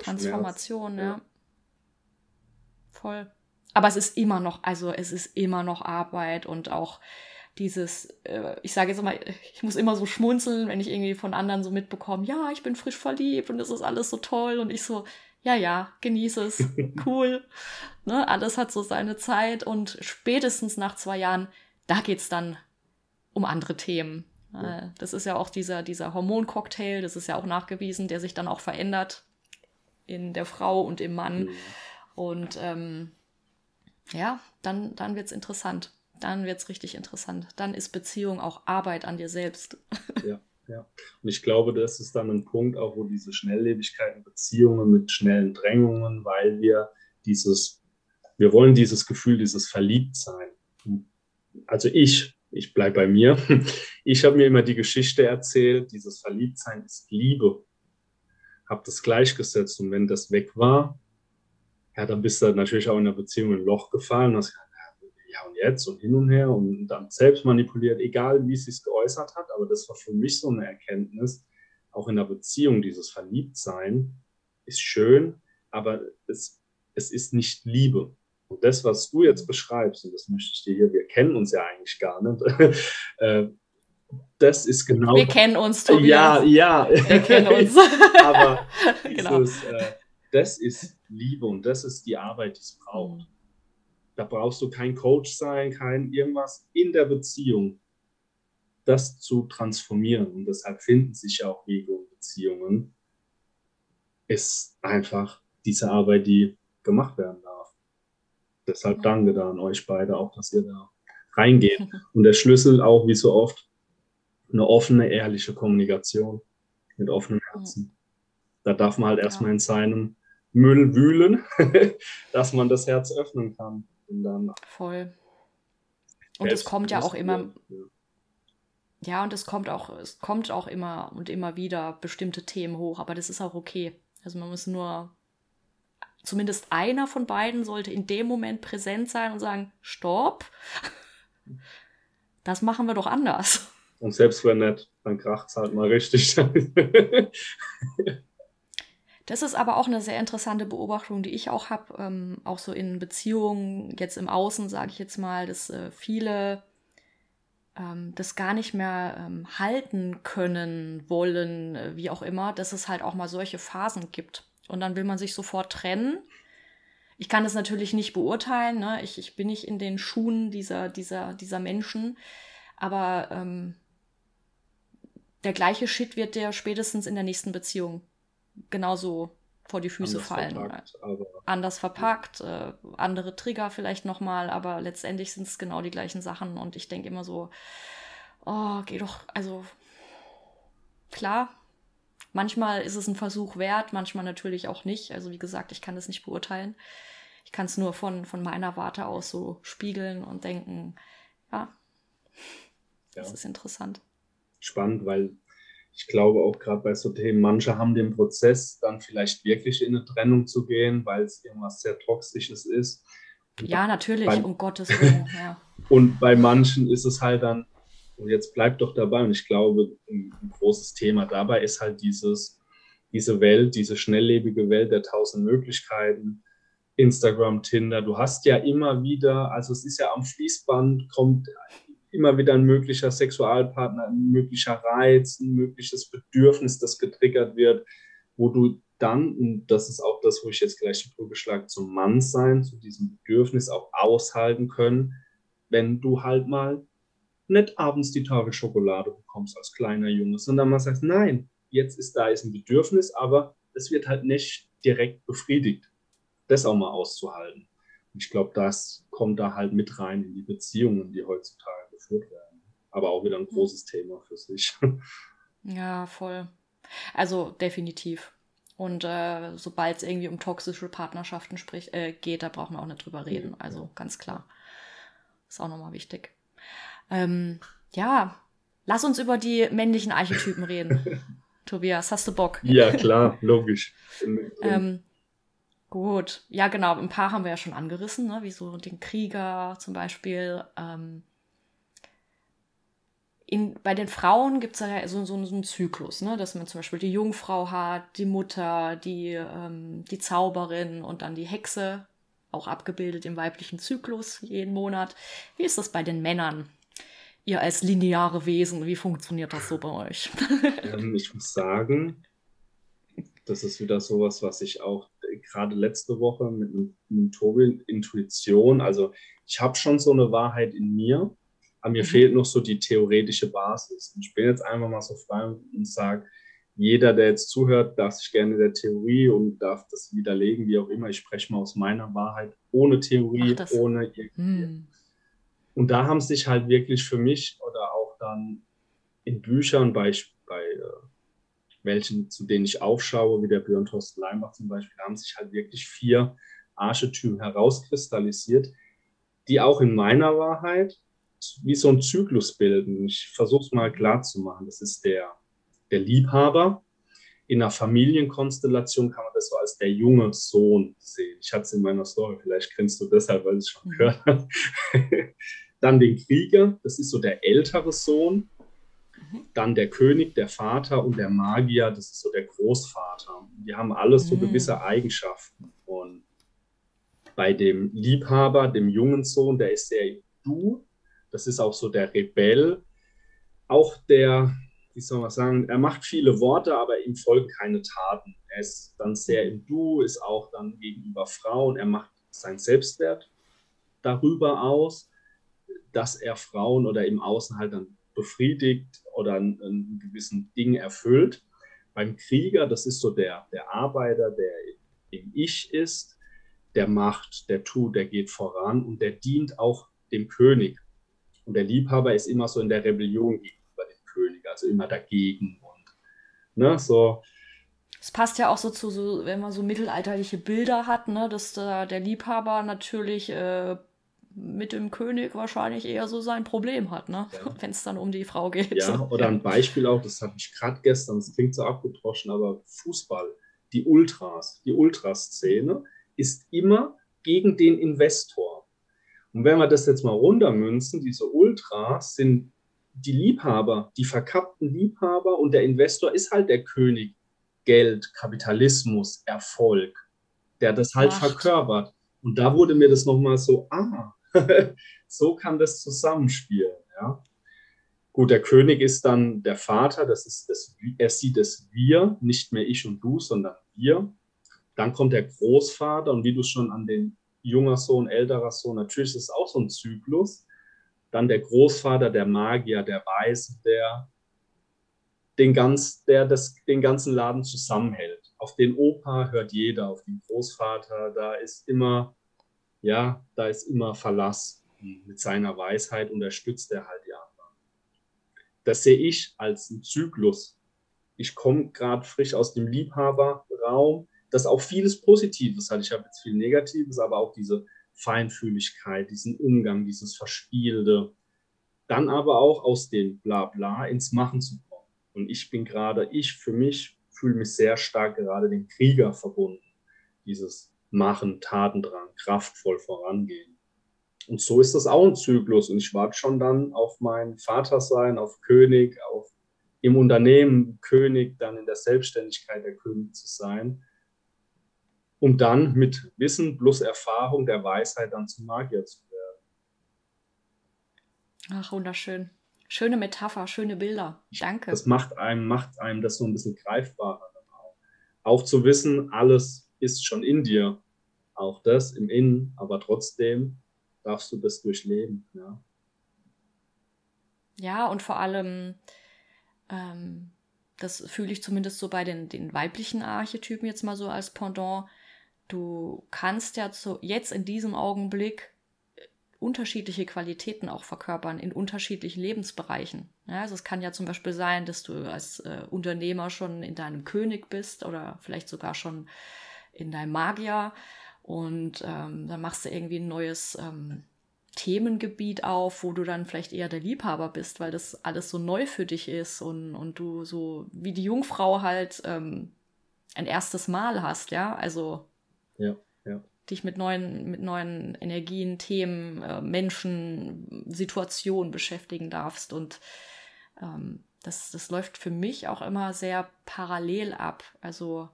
Transformation, Schmerz, ja. ja. Voll. Aber es ist immer noch, also es ist immer noch Arbeit und auch dieses, äh, ich sage jetzt mal, ich muss immer so schmunzeln, wenn ich irgendwie von anderen so mitbekomme, ja, ich bin frisch verliebt und es ist alles so toll und ich so, ja, ja, genieße es, [LAUGHS] cool. ne, alles hat so seine Zeit und spätestens nach zwei Jahren, da geht's dann um andere Themen. Ja. Äh, das ist ja auch dieser, dieser Hormoncocktail, das ist ja auch nachgewiesen, der sich dann auch verändert in der Frau und im Mann. Mhm. Und ähm, ja, dann, dann wird es interessant. Dann wird es richtig interessant. Dann ist Beziehung auch Arbeit an dir selbst. [LAUGHS] Ja, ja. Und ich glaube, das ist dann ein Punkt, auch wo diese Schnelllebigkeit in Beziehungen mit schnellen Drängungen, weil wir dieses, wir wollen dieses Gefühl, dieses Verliebtsein. Also ich ich bleibe bei mir. [LAUGHS] Ich habe mir immer die Geschichte erzählt, dieses Verliebtsein ist Liebe. Habe das gleichgesetzt und wenn das weg war, ja, dann bist du natürlich auch in der Beziehung ein Loch gefallen. Hast ja und jetzt und hin und her und dann selbst manipuliert, egal wie es sich geäußert hat. Aber das war für mich so eine Erkenntnis, auch in der Beziehung, dieses Verliebtsein ist schön, aber es, es ist nicht Liebe. Und das, was du jetzt beschreibst, und das möchte ich dir hier, wir kennen uns ja eigentlich gar nicht, [LAUGHS] äh, das ist genau. Wir kennen uns, Tobias. Ja, ja. Wir kennen [LAUGHS] uns. Aber [LAUGHS] genau. dieses, genau. äh, das ist Liebe und das ist die Arbeit, die es braucht. Da brauchst du kein Coach sein, kein irgendwas in der Beziehung, das zu transformieren. Und deshalb finden sich ja auch Wege und Beziehungen. Ist einfach diese Arbeit, die gemacht werden darf. Deshalb danke da an euch beide auch, dass ihr da reingeht. [LAUGHS] Und der Schlüssel auch, wie so oft, eine offene, ehrliche Kommunikation mit offenem Herzen. Da darf man halt erstmal in seinem Müll wühlen, [LAUGHS] dass man das Herz öffnen kann. Und dann Voll. Und es kommt ja auch immer. Ja. ja, und es kommt auch, es kommt auch immer und immer wieder bestimmte Themen hoch, aber das ist auch okay. Also man muss nur zumindest einer von beiden sollte in dem Moment präsent sein und sagen, stopp, das machen wir doch anders. Und selbst wenn nicht, dann kracht es halt mal richtig. [LAUGHS] das ist aber auch eine sehr interessante Beobachtung, die ich auch habe, ähm, auch so in Beziehungen, jetzt im Außen, sage ich jetzt mal, dass äh, viele ähm, das gar nicht mehr ähm, halten können, wollen, äh, wie auch immer, dass es halt auch mal solche Phasen gibt und dann will man sich sofort trennen. Ich kann das natürlich nicht beurteilen, ne? ich, ich bin nicht in den Schuhen dieser, dieser, dieser Menschen, aber ähm, der gleiche Shit wird der spätestens in der nächsten Beziehung genauso vor die Füße Anders fallen. Verpackt, Anders verpackt, äh, andere Trigger vielleicht nochmal, aber letztendlich sind es genau die gleichen Sachen und ich denke immer so, oh, geh doch, also klar, Manchmal ist es ein Versuch wert, manchmal natürlich auch nicht. Also wie gesagt, ich kann das nicht beurteilen. Ich kann es nur von, von meiner Warte aus so spiegeln und denken, ja, das ja. ist interessant. Spannend, weil ich glaube auch gerade bei so Themen, manche haben den Prozess, dann vielleicht wirklich in eine Trennung zu gehen, weil es irgendwas sehr Toxisches ist. Ja, natürlich, bei, um Gottes Willen. [LAUGHS] Ja. Und bei manchen ist es halt dann und jetzt bleibt doch dabei. Und ich glaube, ein, ein großes Thema dabei ist halt dieses, diese Welt, diese schnelllebige Welt der tausend Möglichkeiten. Instagram, Tinder, du hast ja immer wieder, also es ist ja am Fließband, kommt immer wieder ein möglicher Sexualpartner, ein möglicher Reiz, ein mögliches Bedürfnis, das getriggert wird, wo du dann, und das ist auch das, wo ich jetzt gleich die Brücke schlage, zum Mannsein, zu diesem Bedürfnis auch aushalten können, wenn du halt mal nicht abends die Tafel Schokolade bekommst als kleiner Junge, sondern man sagt, nein, jetzt ist da ist ein Bedürfnis, aber es wird halt nicht direkt befriedigt. Das auch mal auszuhalten. Und ich glaube, das kommt da halt mit rein in die Beziehungen, die heutzutage geführt werden. Aber auch wieder ein großes Thema für sich. [LAUGHS] Ja, voll. Also definitiv. Und äh, sobald es irgendwie um toxische Partnerschaften sprich, äh, geht, da brauchen wir auch nicht drüber reden. Also ganz klar. Ist auch nochmal wichtig. Ähm, ja, lass uns über die männlichen Archetypen reden. [LAUGHS] Tobias, hast du Bock? Ja, klar, logisch. [LAUGHS] ähm, gut, ja genau, ein paar haben wir ja schon angerissen, ne? wie so den Krieger zum Beispiel. Ähm, in, bei den Frauen gibt es ja so, so, so, einen Zyklus, ne? dass man zum Beispiel die Jungfrau hat, die Mutter, die, ähm, die Zauberin und dann die Hexe, auch abgebildet im weiblichen Zyklus jeden Monat. Wie ist das bei den Männern? Ihr als lineare Wesen, wie funktioniert das so bei euch? [LAUGHS] ähm, ich muss sagen, das ist wieder sowas, was ich auch gerade letzte Woche mit, mit Tobi Intuition, also ich habe schon so eine Wahrheit in mir, aber mir mhm. fehlt noch so die theoretische Basis. Und ich bin jetzt einfach mal so frei und sage, jeder, der jetzt zuhört, darf sich gerne der Theorie und darf das widerlegen, wie auch immer. Ich spreche mal aus meiner Wahrheit, ohne Theorie, ohne irgendwie. Hm. Und da haben sich halt wirklich für mich oder auch dann in Büchern bei, bei äh, welchen, zu denen ich aufschaue, wie der Björn Thorsten Leimbach zum Beispiel, haben sich halt wirklich vier Archetypen herauskristallisiert, die auch in meiner Wahrheit wie so ein Zyklus bilden. Ich versuche es mal klar zu machen. Das ist der, der Liebhaber. In einer Familienkonstellation kann man das so als der junge Sohn sehen. Ich hatte es in meiner Story, vielleicht kennst du deshalb, weil ich es schon mhm. gehört habe. [LAUGHS] Dann den Krieger, das ist so der ältere Sohn. Mhm. Dann der König, der Vater und der Magier, das ist so der Großvater. Die haben alles so mhm. gewisse Eigenschaften. Und bei dem Liebhaber, dem jungen Sohn, der ist sehr du, das ist auch so der Rebell. Auch der, wie soll man sagen, er macht viele Worte, aber ihm folgen keine Taten. Er ist dann sehr im Du, ist auch dann gegenüber Frauen. Er macht seinen Selbstwert darüber aus, dass er Frauen oder im Außen halt dann befriedigt oder einen, einen gewissen Ding erfüllt. Beim Krieger, das ist so der, der Arbeiter, der im Ich ist, der macht, der tut, der geht voran und der dient auch dem König. Und der Liebhaber ist immer so in der Rebellion gegenüber dem König, also immer dagegen und ne, so. Es passt ja auch so zu, so, wenn man so mittelalterliche Bilder hat, ne, dass der, der Liebhaber natürlich äh, mit dem König wahrscheinlich eher so sein Problem hat, ne? Ja. [LAUGHS] wenn es dann um die Frau geht. Ja, oder ein Beispiel auch, das habe ich gerade gestern, das klingt so abgedroschen, aber Fußball, die Ultras, die Ultraszene ist immer gegen den Investor. Und wenn wir das jetzt mal runtermünzen, diese Ultras sind die Liebhaber, die verkappten Liebhaber und der Investor ist halt der König. Geld, Kapitalismus, Erfolg, der das halt Macht. verkörpert. Und da wurde mir das nochmal so, ah, [LAUGHS] so kann das zusammenspielen. Ja. Gut, der König ist dann der Vater, das ist das, er sieht es wir, nicht mehr ich und du, sondern wir. Dann kommt der Großvater und wie du schon an den junger Sohn, älterer Sohn. Natürlich ist es auch so ein Zyklus. Dann der Großvater, der Magier, der Weise, der den, ganz, der das, den ganzen Laden zusammenhält. Auf den Opa hört jeder, auf den Großvater, da ist immer, ja, da ist immer Verlass. Mit seiner Weisheit unterstützt er halt die anderen. Das sehe ich als einen Zyklus. Ich komme gerade frisch aus dem Liebhaberraum das auch vieles Positives hat. Ich habe jetzt viel Negatives, aber auch diese Feinfühligkeit, diesen Umgang, dieses Verspielte. Dann aber auch aus dem Blabla ins Machen zu kommen. Und ich bin gerade, ich für mich fühle mich sehr stark gerade dem Krieger verbunden. Dieses Machen, Tatendrang, kraftvoll vorangehen. Und so ist das auch ein Zyklus. Und ich warte schon dann auf mein Vatersein, auf König, auf im Unternehmen König, dann in der Selbstständigkeit der König zu sein um dann mit Wissen plus Erfahrung der Weisheit dann zum Magier zu werden. Ach, wunderschön. Schöne Metapher, schöne Bilder. Danke. Das macht einem, macht einem das so ein bisschen greifbarer auch. Auch zu wissen, alles ist schon in dir. Auch das im Innen, aber trotzdem darfst du das durchleben. Ja. ja, und vor allem, ähm, das fühle ich zumindest so bei den, den weiblichen Archetypen jetzt mal so als Pendant. Du kannst ja zu, jetzt in diesem Augenblick äh, unterschiedliche Qualitäten auch verkörpern in unterschiedlichen Lebensbereichen. Ja, also es kann ja zum Beispiel sein, dass du als äh, Unternehmer schon in deinem König bist oder vielleicht sogar schon in deinem Magier und ähm, dann machst du irgendwie ein neues ähm, Themengebiet auf, wo du dann vielleicht eher der Liebhaber bist, weil das alles so neu für dich ist und, und du so wie die Jungfrau halt ähm, ein erstes Mal hast, ja, also ja, ja. dich mit neuen, mit neuen Energien, Themen, äh, Menschen, Situationen beschäftigen darfst und ähm, das, das läuft für mich auch immer sehr parallel ab, also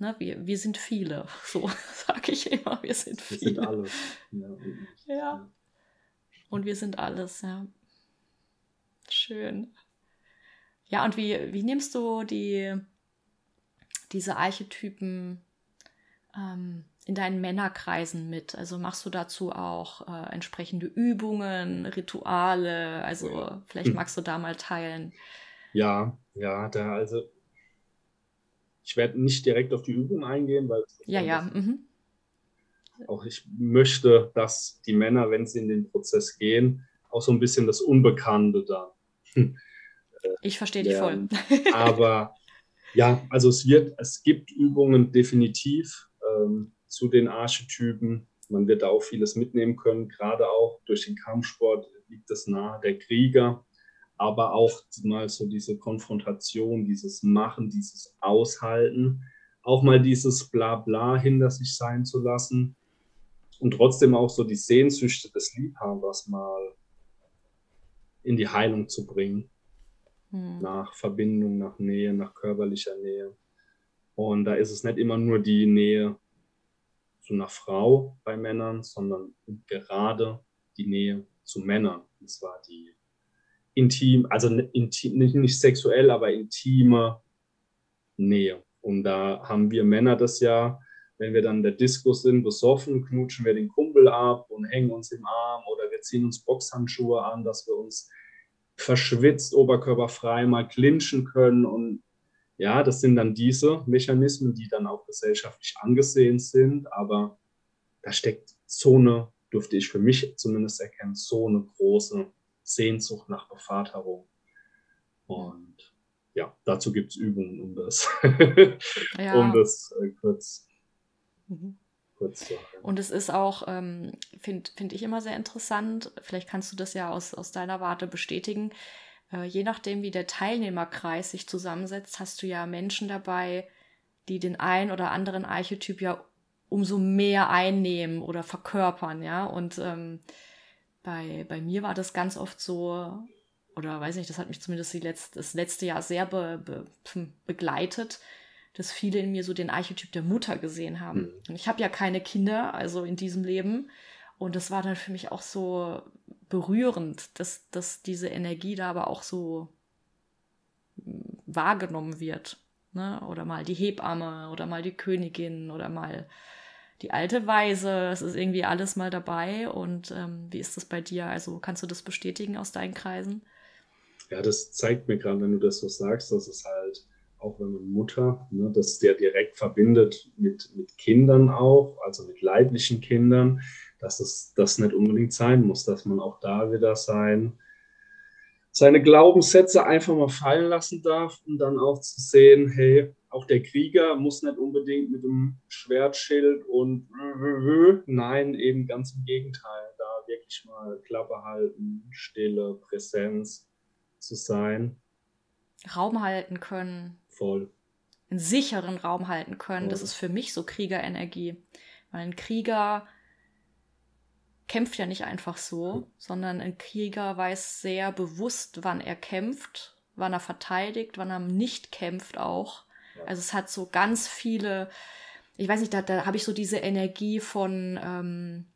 Ne, wir, wir sind viele, [LAUGHS] so [LAUGHS] sage ich immer, wir sind viele. Wir sind alles. Ja, ja. Und wir sind alles, ja. Schön. Ja, und wie, wie nimmst du die, diese Archetypen ähm, in deinen Männerkreisen mit? Also machst du dazu auch äh, entsprechende Übungen, Rituale? Also vielleicht magst du da mal teilen. Ja, ja, da also ich werde nicht direkt auf die Übung eingehen, weil ja, ja. Mhm. auch ich möchte, dass die Männer, wenn sie in den Prozess gehen, auch so ein bisschen das Unbekannte da. ich verstehe dich voll. Aber ja, also es wird, es gibt Übungen definitiv ähm, zu den Archetypen. Man wird da auch vieles mitnehmen können, gerade auch durch den Kampfsport liegt es nahe. Der Krieger aber auch mal so diese Konfrontation, dieses Machen, dieses Aushalten, auch mal dieses Blabla hinter sich sein zu lassen und trotzdem auch so die Sehnsüchte des Liebhabers mal in die Heilung zu bringen. Hm. Nach Verbindung, nach Nähe, nach körperlicher Nähe. Und da ist es nicht immer nur die Nähe zu einer Frau bei Männern, sondern gerade die Nähe zu Männern. Und zwar die intim, also intim, nicht, nicht sexuell, aber intime Nähe. Und da haben wir Männer das ja, wenn wir dann der Disco sind, besoffen, knutschen wir den Kumpel ab und hängen uns im Arm oder wir ziehen uns Boxhandschuhe an, dass wir uns verschwitzt, oberkörperfrei mal clinchen können. Und ja, das sind dann diese Mechanismen, die dann auch gesellschaftlich angesehen sind. Aber da steckt so eine, durfte ich für mich zumindest erkennen, so eine große Sehnsucht nach Bevaterung. Und ja, dazu gibt es Übungen, um das, [LAUGHS] ja. um das äh, kurz, mhm. kurz zu halten. Und es ist auch, ähm, finde find ich immer sehr interessant, vielleicht kannst du das ja aus, aus deiner Warte bestätigen, äh, je nachdem, wie der Teilnehmerkreis sich zusammensetzt, hast du ja Menschen dabei, die den einen oder anderen Archetyp ja umso mehr einnehmen oder verkörpern, ja. Und ähm, bei, bei mir war das ganz oft so, oder weiß nicht, das hat mich zumindest die letzt, das letzte Jahr sehr be, be, hm, begleitet, dass viele in mir so den Archetyp der Mutter gesehen haben. Mhm. Und ich habe ja keine Kinder, also in diesem Leben. Und das war dann für mich auch so berührend, dass, dass diese Energie da aber auch so hm, wahrgenommen wird. Ne? Oder mal die Hebamme oder mal die Königin oder mal die alte Weise, es ist irgendwie alles mal dabei. Und ähm, wie ist das bei dir? Also kannst du das bestätigen aus deinen Kreisen? Ja, das zeigt mir gerade, wenn du das so sagst, dass es halt, auch wenn man Mutter, ne, das der direkt verbindet mit, mit Kindern auch, also mit leiblichen Kindern, dass es das nicht unbedingt sein muss, dass man auch da wieder sein, seine Glaubenssätze einfach mal fallen lassen darf, um dann auch zu sehen, hey, auch der Krieger muss nicht unbedingt mit dem Schwertschild und nein, eben ganz im Gegenteil, da wirklich mal Klappe halten, Stille, Präsenz zu sein. Raum halten können. Voll. Einen sicheren Raum halten können. Voll. Das ist für mich so Kriegerenergie. Weil ein Krieger kämpft ja nicht einfach so, sondern ein Krieger weiß sehr bewusst, wann er kämpft, wann er verteidigt, wann er nicht kämpft auch. Also es hat so ganz viele, ich weiß nicht, da, da habe ich so diese Energie von ähm,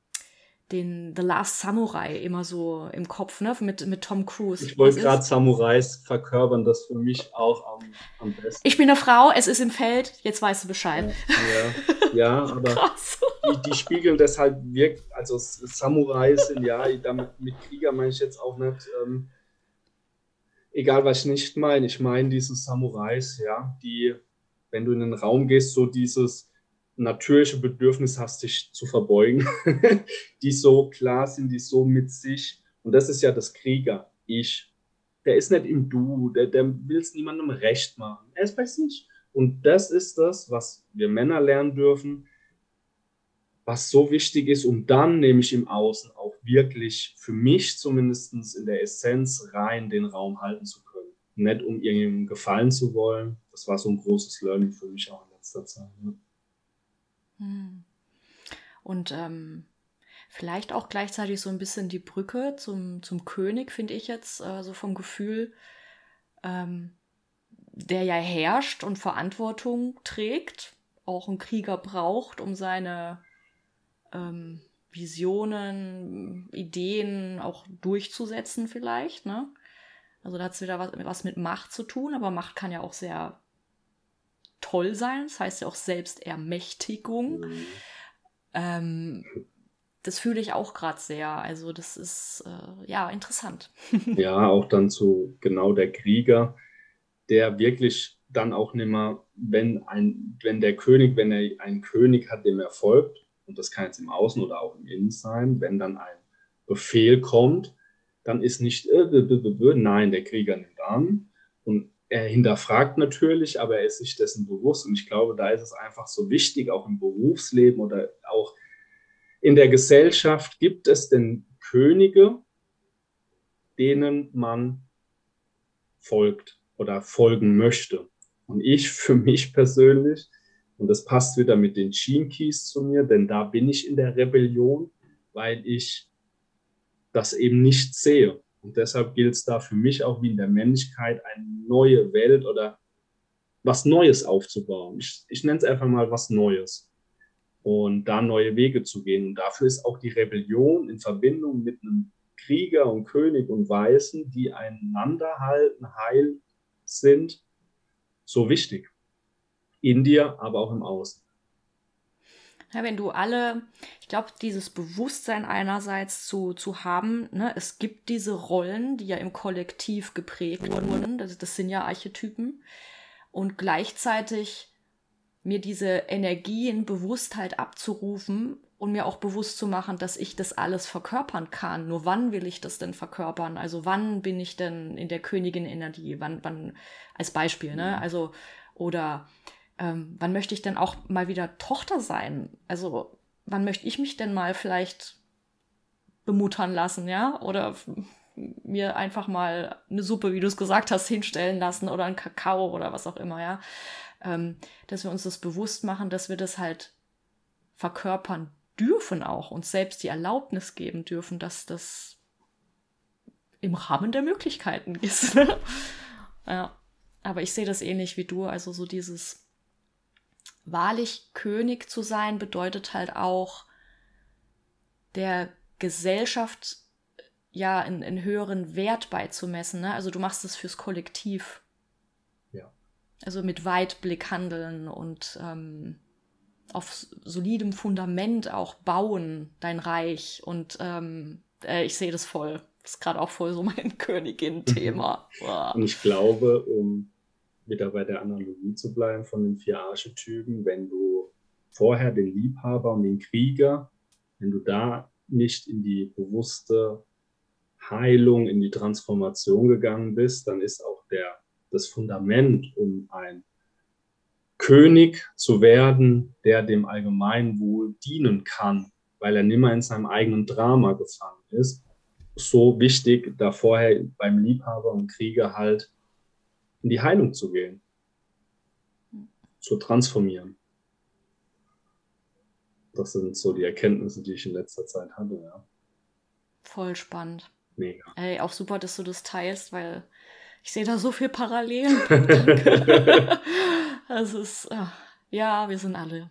den The Last Samurai immer so im Kopf, ne? Mit, mit Tom Cruise. Ich wollte gerade Samurais verkörpern, das für mich auch am, am besten. Ich bin eine Frau, es ist im Feld, jetzt weißt du Bescheid. Ja, ja [LAUGHS] aber die, die, spiegeln das halt wirklich, also Samurais sind ja, damit, mit Krieger meine ich jetzt auch nicht. Ähm, egal was ich nicht meine, ich meine diese Samurais, ja, die, wenn du in den Raum gehst, so dieses natürliche Bedürfnis hast, dich zu verbeugen, [LAUGHS] die so klar sind, die so mit sich, und das ist ja das Krieger, ich. Der ist nicht im Du, der, der will es niemandem recht machen. Er ist bei sich. Und das ist das, was wir Männer lernen dürfen, was so wichtig ist, um dann nämlich im Außen auch wirklich für mich zumindest in der Essenz rein den Raum halten zu können. Nicht um irgendjemandem gefallen zu wollen. Das war so ein großes Learning für mich auch in letzter Zeit. Ne? Und ähm, vielleicht auch gleichzeitig so ein bisschen die Brücke zum, zum König, finde ich jetzt, äh, so vom Gefühl, ähm, der ja herrscht und Verantwortung trägt, auch einen Krieger braucht, um seine ähm, Visionen, Ideen auch durchzusetzen vielleicht, ne? Also da hat es wieder was, was, mit Macht zu tun, aber Macht kann ja auch sehr toll sein. Das heißt ja auch Selbstermächtigung. Mhm. Ähm, das fühle ich auch gerade sehr. Also das ist äh, ja interessant. [LAUGHS] ja, auch dann zu genau der Krieger, der wirklich dann auch nicht mehr, wenn ein, wenn der König, wenn er einen König hat, dem er folgt, und das kann jetzt im Außen oder auch im Innen sein, wenn dann ein Befehl kommt, dann ist nicht, äh, nein, der Krieger nimmt an und er hinterfragt natürlich, aber er ist sich dessen bewusst und ich glaube, da ist es einfach so wichtig, auch im Berufsleben oder auch in der Gesellschaft, gibt es denn Könige, denen man folgt oder folgen möchte. Und ich für mich persönlich und das passt wieder mit den Gene Keys zu mir, denn da bin ich in der Rebellion, weil ich das eben nicht sehe. Und deshalb gilt es da für mich auch wie in der Männlichkeit eine neue Welt oder was Neues aufzubauen. Ich, ich nenne es einfach mal was Neues. Und da neue Wege zu gehen. Und dafür ist auch die Rebellion in Verbindung mit einem Krieger und König und Weißen, die einander halten, heil sind, so wichtig in dir, aber auch im Außen. Ja, wenn du alle, ich glaube, dieses Bewusstsein einerseits zu, zu haben, ne, es gibt diese Rollen, die ja im Kollektiv geprägt wurden, das, das sind ja Archetypen, und gleichzeitig mir diese Energie in Bewusstheit abzurufen und mir auch bewusst zu machen, dass ich das alles verkörpern kann. Nur wann will ich das denn verkörpern? Also wann bin ich denn in der Königin-Energie? Wann, wann, als Beispiel, ne? Mhm. Also, oder ähm, wann möchte ich denn auch mal wieder Tochter sein? Also, wann möchte ich mich denn mal vielleicht bemuttern lassen, ja? Oder mir einfach mal eine Suppe, wie du es gesagt hast, hinstellen lassen oder einen Kakao oder was auch immer, ja. Ähm, dass wir uns das bewusst machen, dass wir das halt verkörpern dürfen auch, uns selbst die Erlaubnis geben dürfen, dass das im Rahmen der Möglichkeiten [LAUGHS] ist. ja. Aber ich sehe das ähnlich wie du, also so dieses wahrlich König zu sein bedeutet halt auch der Gesellschaft ja einen höheren Wert beizumessen. Ne? Also du machst es fürs Kollektiv. Ja. Also mit Weitblick handeln und ähm, auf solidem Fundament auch bauen, dein Reich. Und ähm, äh, ich sehe das voll. Das ist gerade auch voll so mein [LAUGHS] Königin-Thema. [LAUGHS] Und ich glaube, um wieder bei der Analogie zu bleiben von den vier Archetypen, wenn du vorher den Liebhaber und den Krieger, wenn du da nicht in die bewusste Heilung, in die Transformation gegangen bist, dann ist auch der, das Fundament, um ein König zu werden, der dem Allgemeinwohl dienen kann, weil er nimmer in seinem eigenen Drama gefangen ist, so wichtig, da vorher beim Liebhaber und Krieger halt in die Heilung zu gehen, zu transformieren. Das sind so die Erkenntnisse, die ich in letzter Zeit hatte, ja. Voll spannend. Mega. Ey, auch super, dass du das teilst, weil ich sehe da so viel Parallelen. [LAUGHS] [LAUGHS] das ist, ah, ja, wir sind alle.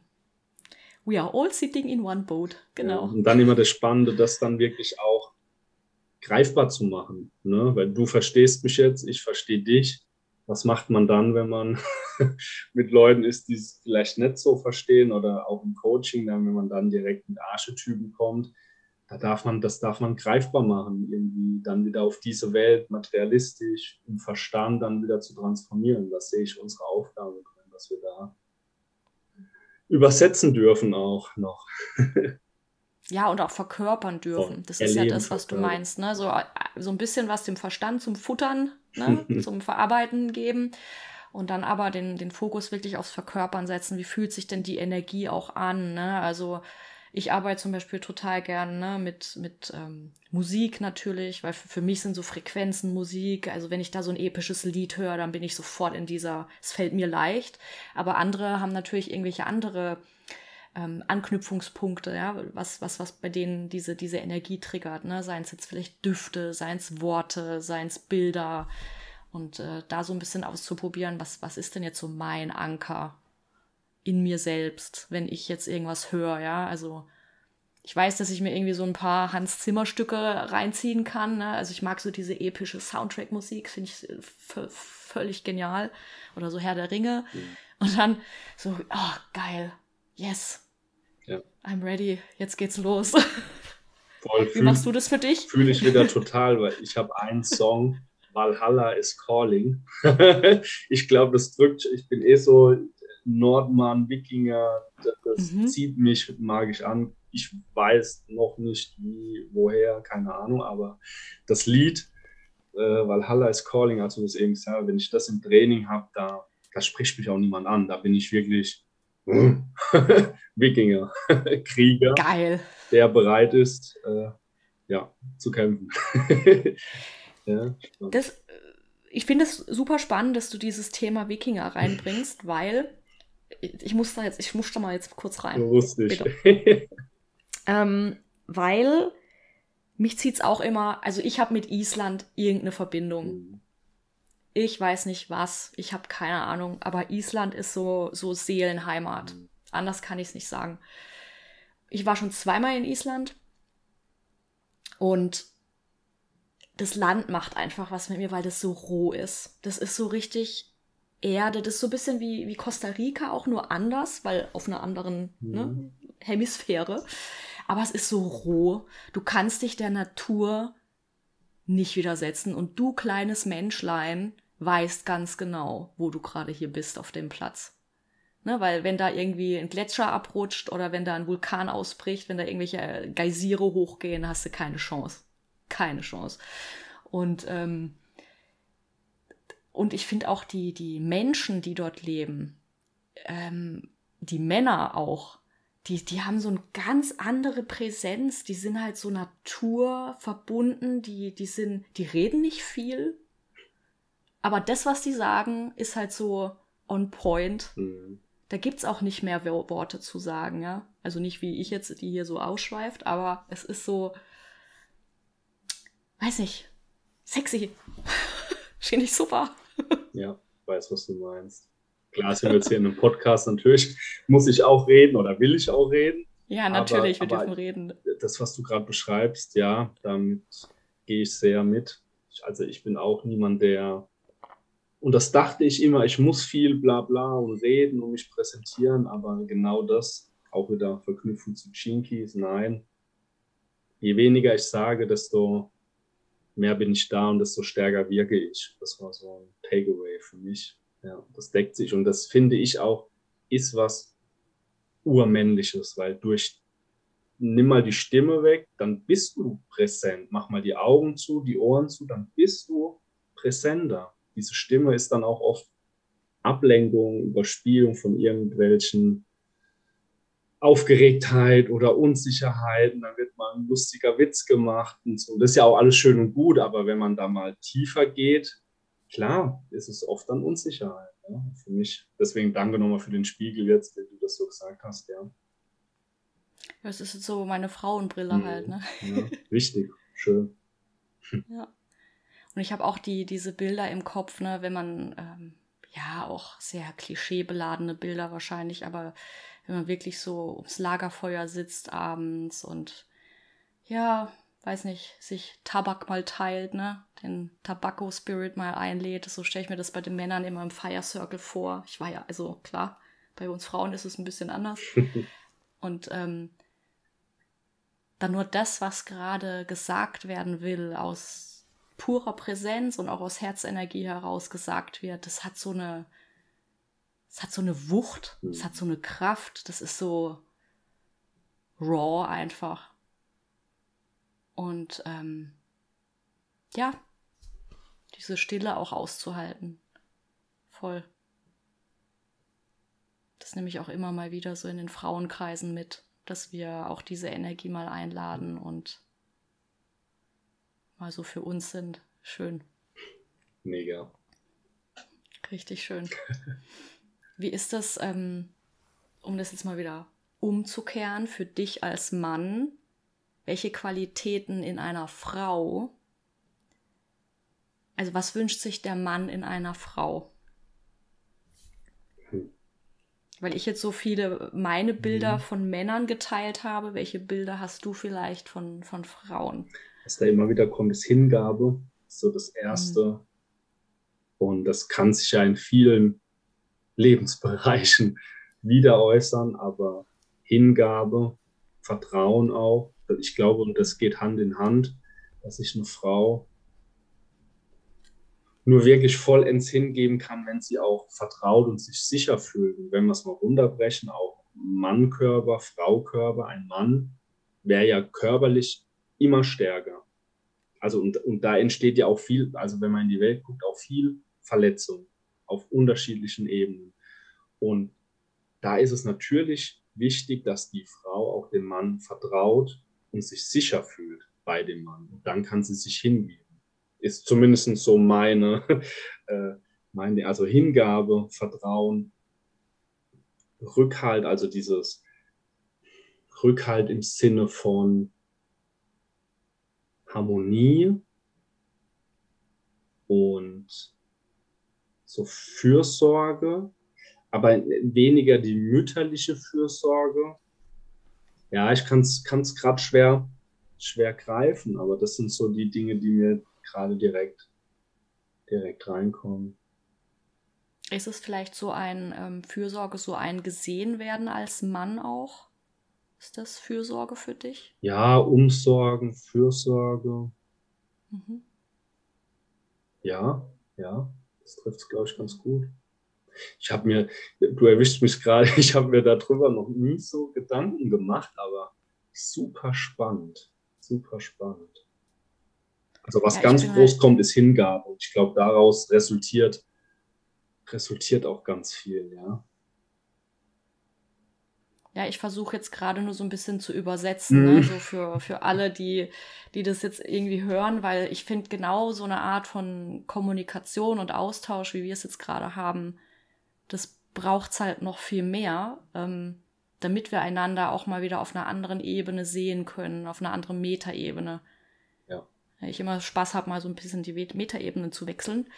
We are all sitting in one boat. Genau. Ja, und dann immer das Spannende, das dann wirklich auch greifbar zu machen. Ne? Weil du verstehst mich jetzt, ich verstehe dich was macht man dann, wenn man [LAUGHS] mit Leuten ist, die es vielleicht nicht so verstehen oder auch im Coaching, dann, wenn man dann direkt mit Archetypen kommt, da darf man, das darf man greifbar machen, irgendwie dann wieder auf diese Welt materialistisch im Verstand dann wieder zu transformieren. Das sehe ich unsere Aufgabe dass wir da übersetzen dürfen auch noch. [LAUGHS] ja, und auch verkörpern dürfen. Das ist ja das, was du meinst. Ne? So, äh, so ein bisschen was dem Verstand zum Futtern, ne? [LAUGHS] zum Verarbeiten geben. Und dann aber den, den Fokus wirklich aufs Verkörpern setzen. Wie fühlt sich denn die Energie auch an? Ne? Also ich arbeite zum Beispiel total gern ne, mit, mit ähm, Musik natürlich, weil für, für mich sind so Frequenzen Musik. Also wenn ich da so ein episches Lied höre, dann bin ich sofort in dieser, es fällt mir leicht. Aber andere haben natürlich irgendwelche andere ähm, Anknüpfungspunkte, ja, was, was, was bei denen diese, diese Energie triggert, ne? Seien es jetzt vielleicht Düfte, seien es Worte, seien es Bilder. Und äh, da so ein bisschen auszuprobieren, was, was ist denn jetzt so mein Anker in mir selbst, wenn ich jetzt irgendwas höre, ja. Also ich weiß, dass ich mir irgendwie so ein paar Hans Zimmer Stücke reinziehen kann. Ne? Also ich mag so diese epische Soundtrack-Musik, finde ich äh, völlig genial. Oder so Herr der Ringe. Mhm. Und dann so, oh, geil, yes, ja. I'm ready, jetzt geht's los. Voll, Wie fühl, machst du das für dich? Fühle ich wieder [LAUGHS] total, weil ich habe einen Song, Valhalla is Calling. [LAUGHS] ich glaube, das drückt, ich bin eh so Nordmann, Wikinger, das mhm. zieht mich magisch an. Ich weiß noch nicht wie, woher, keine Ahnung, aber das Lied äh, Valhalla is Calling, also das eben wenn ich das im Training habe, da, da spricht mich auch niemand an. Da bin ich wirklich [LAUGHS] Wikinger, [LAUGHS] Krieger, Geil. der bereit ist, äh, ja, zu kämpfen. [LAUGHS] ja, das, ich finde es super spannend, dass du dieses Thema Wikinger reinbringst, weil ich muss da jetzt, ich muss da mal jetzt kurz rein. Ich. ähm, weil mich zieht es auch immer, also ich habe mit Island irgendeine Verbindung. Ich weiß nicht was, ich habe keine Ahnung, aber Island ist so, so Seelenheimat. Mhm. Anders kann ich es nicht sagen. Ich war schon zweimal in Island und das Land macht einfach was mit mir, weil das so roh ist. Das ist so richtig Erde. Das ist so ein bisschen wie, wie Costa Rica, auch nur anders, weil auf einer anderen ne, mhm. ne, Hemisphäre. Aber es ist so roh. Du kannst dich der Natur nicht widersetzen. Und du, kleines Menschlein, weißt ganz genau, wo du gerade hier bist auf dem Platz. Ne, weil wenn da irgendwie ein Gletscher abrutscht oder wenn da ein Vulkan ausbricht, wenn da irgendwelche Geysire hochgehen, hast du keine Chance. Keine Chance. Und ähm, und ich finde auch die, die Menschen, die dort leben, ähm, die Männer auch, die, die haben so eine ganz andere Präsenz, die sind halt so naturverbunden, die, die sind, die reden nicht viel, aber das, was die sagen, ist halt so on point. Mhm. Da gibt es auch nicht mehr Worte zu sagen, ja. Also nicht wie ich jetzt, die hier so ausschweift, aber es ist so, weiß nicht, sexy. [LAUGHS] Finde ich super. ja, weiß, was du meinst. Klar sind wir jetzt hier in einem Podcast, natürlich muss ich auch reden oder will ich auch reden. Ja, natürlich, aber, wir dürfen reden. Das, was du gerade beschreibst, ja, damit gehe ich sehr mit. Also ich bin auch niemand, der und das dachte ich immer, ich muss viel bla bla und reden und mich präsentieren, aber genau das, auch wieder verknüpfen zu Chinkies, nein. Je weniger ich sage, desto mehr bin ich da und desto stärker wirke ich. Das war so ein Takeaway für mich. Ja, das deckt sich und das finde ich auch ist was urmännliches, weil durch nimm mal die Stimme weg, dann bist du präsent. Mach mal die Augen zu, die Ohren zu, dann bist du präsenter. Diese Stimme ist dann auch oft Ablenkung, Überspielung von irgendwelchen Aufgeregtheit oder Unsicherheit und dann wird mal ein lustiger Witz gemacht und so. Das ist ja auch alles schön und gut, aber wenn man da mal tiefer geht, klar, ist es oft dann Unsicherheit. Ja, für mich. Deswegen danke nochmal für den Spiegel jetzt, wenn du das so gesagt hast, ja. Das ist jetzt so meine Frauenbrille mhm. halt, ne? Ja, wichtig, schön. [LAUGHS] Ja. Und ich habe auch die, diese Bilder im Kopf, ne, wenn man, ähm, ja, auch sehr klischeebeladene Bilder wahrscheinlich, aber wenn man wirklich so ums Lagerfeuer sitzt abends und ja, weiß nicht, sich Tabak mal teilt, ne? Den Tabakko-Spirit mal einlädt. So stelle ich mir das bei den Männern immer im Fire Circle vor. Ich war ja, also klar, bei uns Frauen ist es ein bisschen anders. [LAUGHS] und ähm, dann nur das, was gerade gesagt werden will, aus purer Präsenz und auch aus Herzenergie heraus gesagt wird, das hat so eine, es hat so eine Wucht, es mhm. hat so eine Kraft, das ist so raw einfach. Und ähm, ja, diese Stille auch auszuhalten. Voll. Das nehme ich auch immer mal wieder so in den Frauenkreisen mit, dass wir auch diese Energie mal einladen und mal so für uns sind. Schön. Mega. Richtig schön. Wie ist das, ähm, um das jetzt mal wieder umzukehren, für dich als Mann? Welche Qualitäten in einer Frau, also was wünscht sich der Mann in einer Frau? Hm. Weil ich jetzt so viele meine Bilder mhm. von Männern geteilt habe, welche Bilder hast du vielleicht von, von Frauen? Was da immer wieder kommt, ist Hingabe, so das Erste. Mhm. Und das kann sich ja in vielen Lebensbereichen [LAUGHS] wieder äußern, aber Hingabe, Vertrauen auch. Ich glaube, das geht Hand in Hand, dass sich eine Frau nur wirklich vollends hingeben kann, wenn sie auch vertraut und sich sicher fühlt. Und wenn wir es mal runterbrechen, auch Mannkörper, Fraukörper, ein Mann wäre ja körperlich immer stärker. Also und, und da entsteht ja auch viel, also wenn man in die Welt guckt, auch viel Verletzung auf unterschiedlichen Ebenen. Und da ist es natürlich wichtig, dass die Frau auch dem Mann vertraut und sich sicher fühlt bei dem Mann. Und dann kann sie sich hingeben. Ist zumindest so meine, [LAUGHS] äh, meine, also Hingabe, Vertrauen, Rückhalt, also dieses Rückhalt im Sinne von Harmonie und so Fürsorge, aber weniger die mütterliche Fürsorge. Ja, ich kann es gerade schwer, schwer greifen, aber das sind so die Dinge, die mir gerade direkt, direkt reinkommen. Ist es vielleicht so ein ähm, Fürsorge, so ein gesehen werden als Mann auch? Ist das Fürsorge für dich? Ja, Umsorgen, Fürsorge. Mhm. Ja, ja. Das trifft es, glaube ich, ganz gut. Ich habe mir, du erwischst mich gerade, [LAUGHS] ich habe mir darüber noch nie so Gedanken gemacht, aber super spannend. Super spannend. Also was ja, ganz groß halt kommt, ist Hingabe. Und ich glaube, daraus resultiert, resultiert auch ganz viel, ja. Ja, ich versuche jetzt gerade nur so ein bisschen zu übersetzen, mhm. ne? so für, für alle, die, die das jetzt irgendwie hören, weil ich finde genau so eine Art von Kommunikation und Austausch, wie wir es jetzt gerade haben, das braucht es halt noch viel mehr, ähm, damit wir einander auch mal wieder auf einer anderen Ebene sehen können, auf einer anderen Metaebene. Ja. Ich immer Spaß habe, mal so ein bisschen die Metaebene zu wechseln.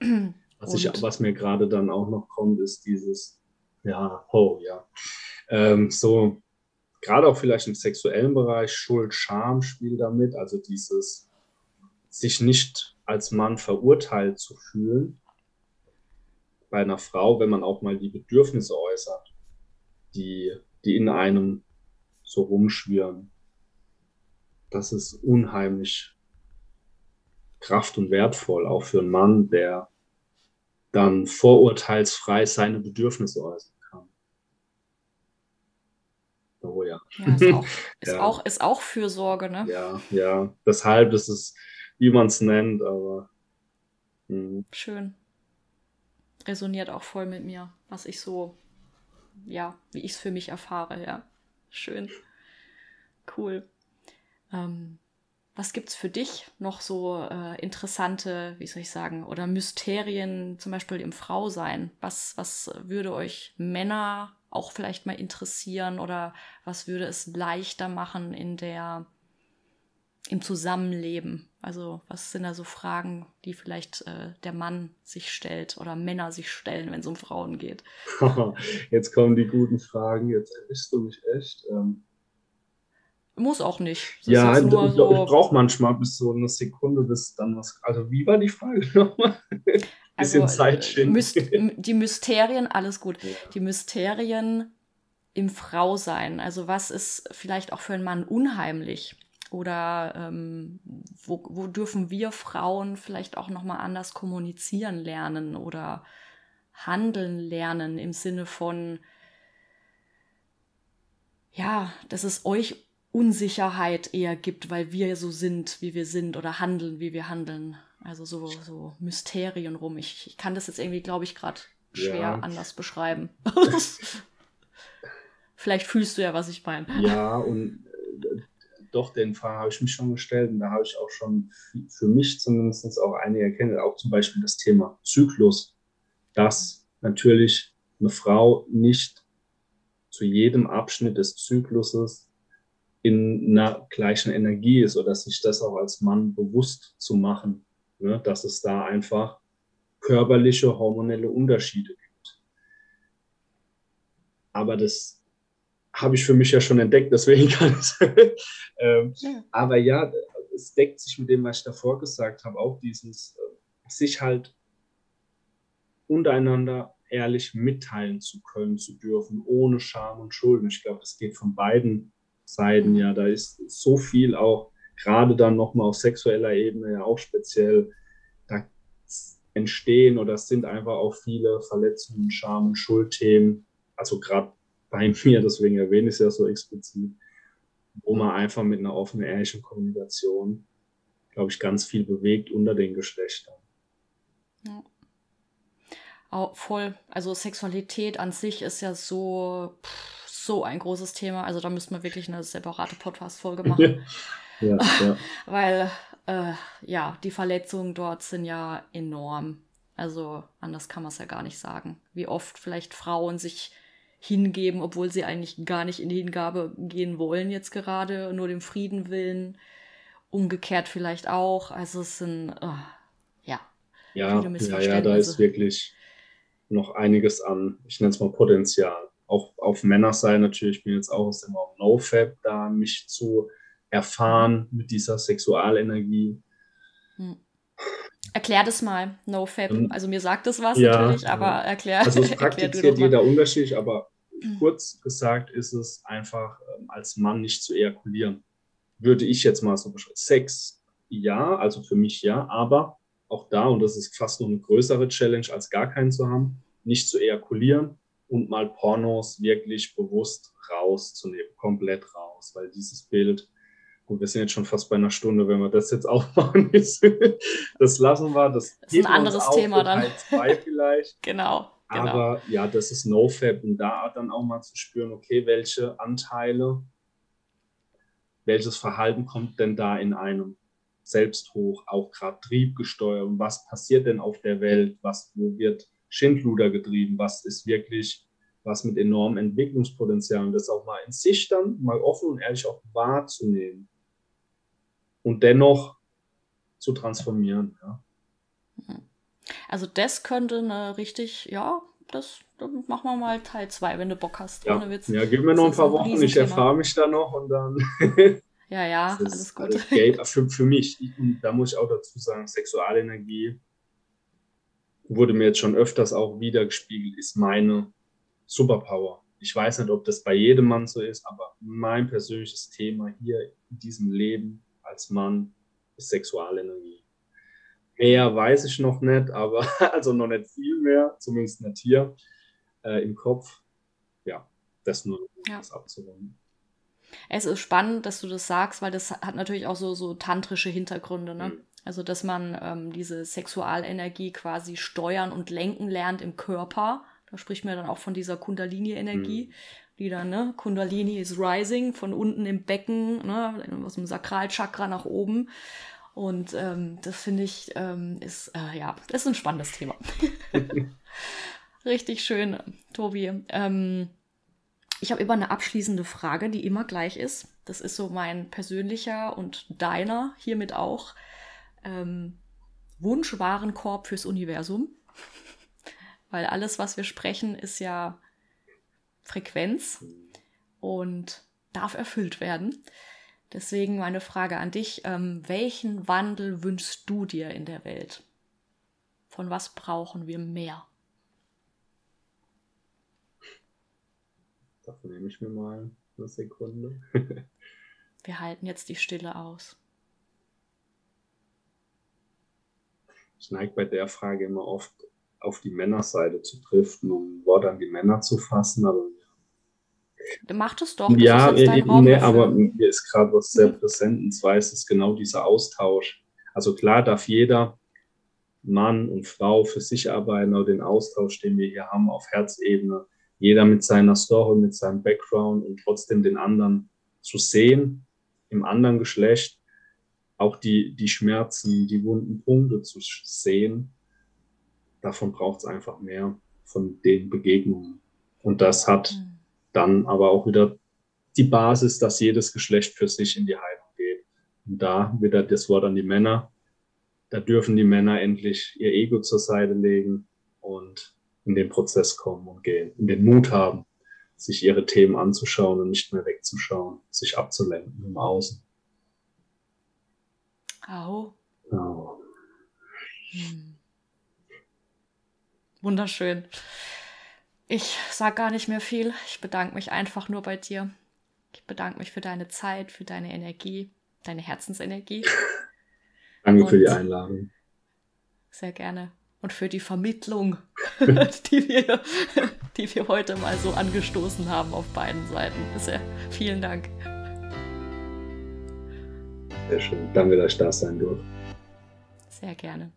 [CLEARS THROAT] Was, ich, was mir gerade dann auch noch kommt, ist dieses, ja, oh ja ähm, so gerade auch vielleicht im sexuellen Bereich, Schuld, Scham spielt damit, also dieses sich nicht als Mann verurteilt zu fühlen bei einer Frau, wenn man auch mal die Bedürfnisse äußert, die, die in einem so rumschwirren. Das ist unheimlich kraft- und wertvoll, auch für einen Mann, der dann vorurteilsfrei seine Bedürfnisse äußert. Oh ja. ja, ist, auch, [LAUGHS] ist, ja. Auch, ist auch Fürsorge, ne? Ja, ja. Deshalb ist es, wie man es nennt, aber. Mh. Hm. Schön. Resoniert auch voll mit mir, was ich so, ja, wie ich es für mich erfahre, ja. Schön. Cool. Ähm, was es für dich noch so äh, interessante, wie soll ich sagen, oder Mysterien zum Beispiel im Frausein? Was, was würde euch Männer auch vielleicht mal interessieren oder was würde es leichter machen in der im Zusammenleben? Also was sind da so Fragen, die vielleicht äh, der Mann sich stellt oder Männer sich stellen, wenn es um Frauen geht? [LAUGHS] jetzt kommen die guten Fragen, jetzt erwischst du mich echt. Ähm muss auch nicht. Das ja, ich, so ich brauche manchmal bis so eine Sekunde, bis dann was. Also, wie war die Frage [LAUGHS] nochmal? Bisschen also, Zeit schinden. die Mysterien, alles gut. Ja. Die Mysterien im Frausein? Also was ist vielleicht auch für einen Mann unheimlich? Oder ähm, wo, wo dürfen wir Frauen vielleicht auch nochmal anders kommunizieren lernen oder handeln lernen im Sinne von, ja, dass es euch Unsicherheit eher gibt, weil wir so sind, wie wir sind oder handeln, wie wir handeln. Also so, so Mysterien rum. Ich, ich kann das jetzt irgendwie, glaube ich, gerade schwer ja. anders beschreiben. [LAUGHS] Vielleicht fühlst du ja, was ich meine. Ja, und äh, doch, den Fall habe ich mich schon gestellt und da habe ich auch schon für mich zumindest auch einige erkennen, auch zum Beispiel das Thema Zyklus, dass natürlich eine Frau nicht zu jedem Abschnitt des Zykluses in einer gleichen Energie ist oder sich das auch als Mann bewusst zu machen, ne, dass es da einfach körperliche, hormonelle Unterschiede gibt. Aber das habe ich für mich ja schon entdeckt, deswegen [LAUGHS] kann ich ähm, ja. Aber ja, es deckt sich mit dem, was ich davor gesagt habe, auch dieses äh, sich halt untereinander ehrlich mitteilen zu können, zu dürfen, ohne Scham und Schuld. Ich glaube, das geht von beiden Seiten ja. Da ist so viel auch, gerade dann nochmal auf sexueller Ebene ja auch speziell, da entstehen oder es sind einfach auch viele Verletzungen, Scham und Schuldthemen. Also gerade bei mir, deswegen erwähne ich es ja so explizit, wo man einfach mit einer offenen, ehrlichen Kommunikation, glaube ich, ganz viel bewegt unter den Geschlechtern. Ja. Auch voll. Also Sexualität an sich ist ja so, so ein großes Thema. Also da müsste man wirklich eine separate Podcast-Folge machen. [LAUGHS] ja, ja. [LAUGHS] Weil, äh, ja, die Verletzungen dort sind ja enorm. Also anders kann man es ja gar nicht sagen. Wie oft vielleicht Frauen sich hingeben, obwohl sie eigentlich gar nicht in die Hingabe gehen wollen jetzt gerade, nur dem Frieden willen. Umgekehrt vielleicht auch. Also es sind, oh, ja. Ja, ja, ja, da ist wirklich noch einiges an, ich nenne es mal Potenzial. Auch auf Männerseite natürlich, ich bin jetzt auch aus dem Raum NoFap, da mich zu erfahren mit dieser Sexualenergie. Hm. Erklär das mal, NoFap. Also mir sagt das was ja, natürlich, aber erklär. Also es [LAUGHS] praktiziert jeder unterschiedlich, aber kurz gesagt ist es einfach, ähm, als Mann nicht zu ejakulieren. Würde ich jetzt mal so beschreiben. Sex, ja, also für mich ja, aber auch da, und das ist fast noch eine größere Challenge, als gar keinen zu haben, nicht zu ejakulieren und mal Pornos wirklich bewusst rauszunehmen, komplett raus, weil dieses Bild, gut, wir sind jetzt schon fast bei einer Stunde, wenn wir das jetzt aufmachen, [LAUGHS] das lassen wir. Das, das ist ein anderes Thema dann. Teil [LAUGHS] vielleicht. genau. Genau. Aber ja, das ist NoFap und da dann auch mal zu spüren, okay, welche Anteile, welches Verhalten kommt denn da in einem selbst hoch, auch gerade triebgesteuert und was passiert denn auf der Welt, was, wo wird Schindluder getrieben, was ist wirklich was mit enormem Entwicklungspotenzial und das auch mal in sich dann mal offen und ehrlich auch wahrzunehmen und dennoch zu transformieren. Ja. Also das könnte eine richtig, ja, das dann machen wir mal Teil 2, wenn du Bock hast. Ja, ja gib mir noch ein paar ein Wochen, ich erfahre mich da noch und dann. [LAUGHS] ja, ja, alles gut. Alles für, für mich, und da muss ich auch dazu sagen, Sexualenergie wurde mir jetzt schon öfters auch wiedergespiegelt, ist meine Superpower. Ich weiß nicht, ob das bei jedem Mann so ist, aber mein persönliches Thema hier in diesem Leben als Mann ist Sexualenergie. Mehr weiß ich noch nicht, aber [LAUGHS] also noch nicht viel mehr, zumindest nicht hier äh, im Kopf. Ja, das nur, ja. das abzurunden. Es ist spannend, dass du das sagst, weil das hat natürlich auch so, so tantrische Hintergründe. Ne? Mhm. Also, dass man ähm, diese Sexualenergie quasi steuern und lenken lernt im Körper. Da spricht man dann auch von dieser Kundalini-Energie, mhm. die dann, ne, Kundalini is rising, von unten im Becken, ne, aus dem Sakralchakra nach oben. Und ähm, das finde ich, ähm, ist, äh, ja, ist ein spannendes Thema. [LAUGHS] Richtig schön, Tobi. Ähm, ich habe immer eine abschließende Frage, die immer gleich ist. Das ist so mein persönlicher und deiner hiermit auch. Ähm, Wunschwarenkorb fürs Universum. Weil alles, was wir sprechen, ist ja Frequenz und darf erfüllt werden. Deswegen meine Frage an dich, ähm, welchen Wandel wünschst du dir in der Welt? Von was brauchen wir mehr? Dafür nehme ich mir mal eine Sekunde. [LAUGHS] Wir halten jetzt die Stille aus. Ich neige bei der Frage immer oft auf die Männerseite zu driften, um ein Wort an die Männer zu fassen, aber Mach das doch. Das ja, nee, aber mir ist gerade was sehr präsent, und zwar ist es genau dieser Austausch. Also klar darf jeder Mann und Frau für sich arbeiten, aber den Austausch, den wir hier haben auf Herzebene, jeder mit seiner Story, mit seinem Background und trotzdem den anderen zu sehen, im anderen Geschlecht, auch die, die Schmerzen, die wunden Punkte zu sehen, davon braucht es einfach mehr von den Begegnungen. Und das hat mhm. Dann aber auch wieder die Basis, dass jedes Geschlecht für sich in die Heilung geht. Und da wieder das Wort an die Männer. Da dürfen die Männer endlich ihr Ego zur Seite legen und in den Prozess kommen und gehen, in den Mut haben, sich ihre Themen anzuschauen und nicht mehr wegzuschauen, sich abzulenken im Außen. Au. Au. Hm. Wunderschön. Ich sage gar nicht mehr viel. Ich bedanke mich einfach nur bei dir. Ich bedanke mich für deine Zeit, für deine Energie, deine Herzensenergie. [LAUGHS] Danke Und für die Einladung. Sehr gerne. Und für die Vermittlung, [LAUGHS] die, wir, [LAUGHS] die wir heute mal so angestoßen haben auf beiden Seiten. Sehr, vielen Dank. Sehr schön. Danke, dass ich da sein durfte. Sehr gerne.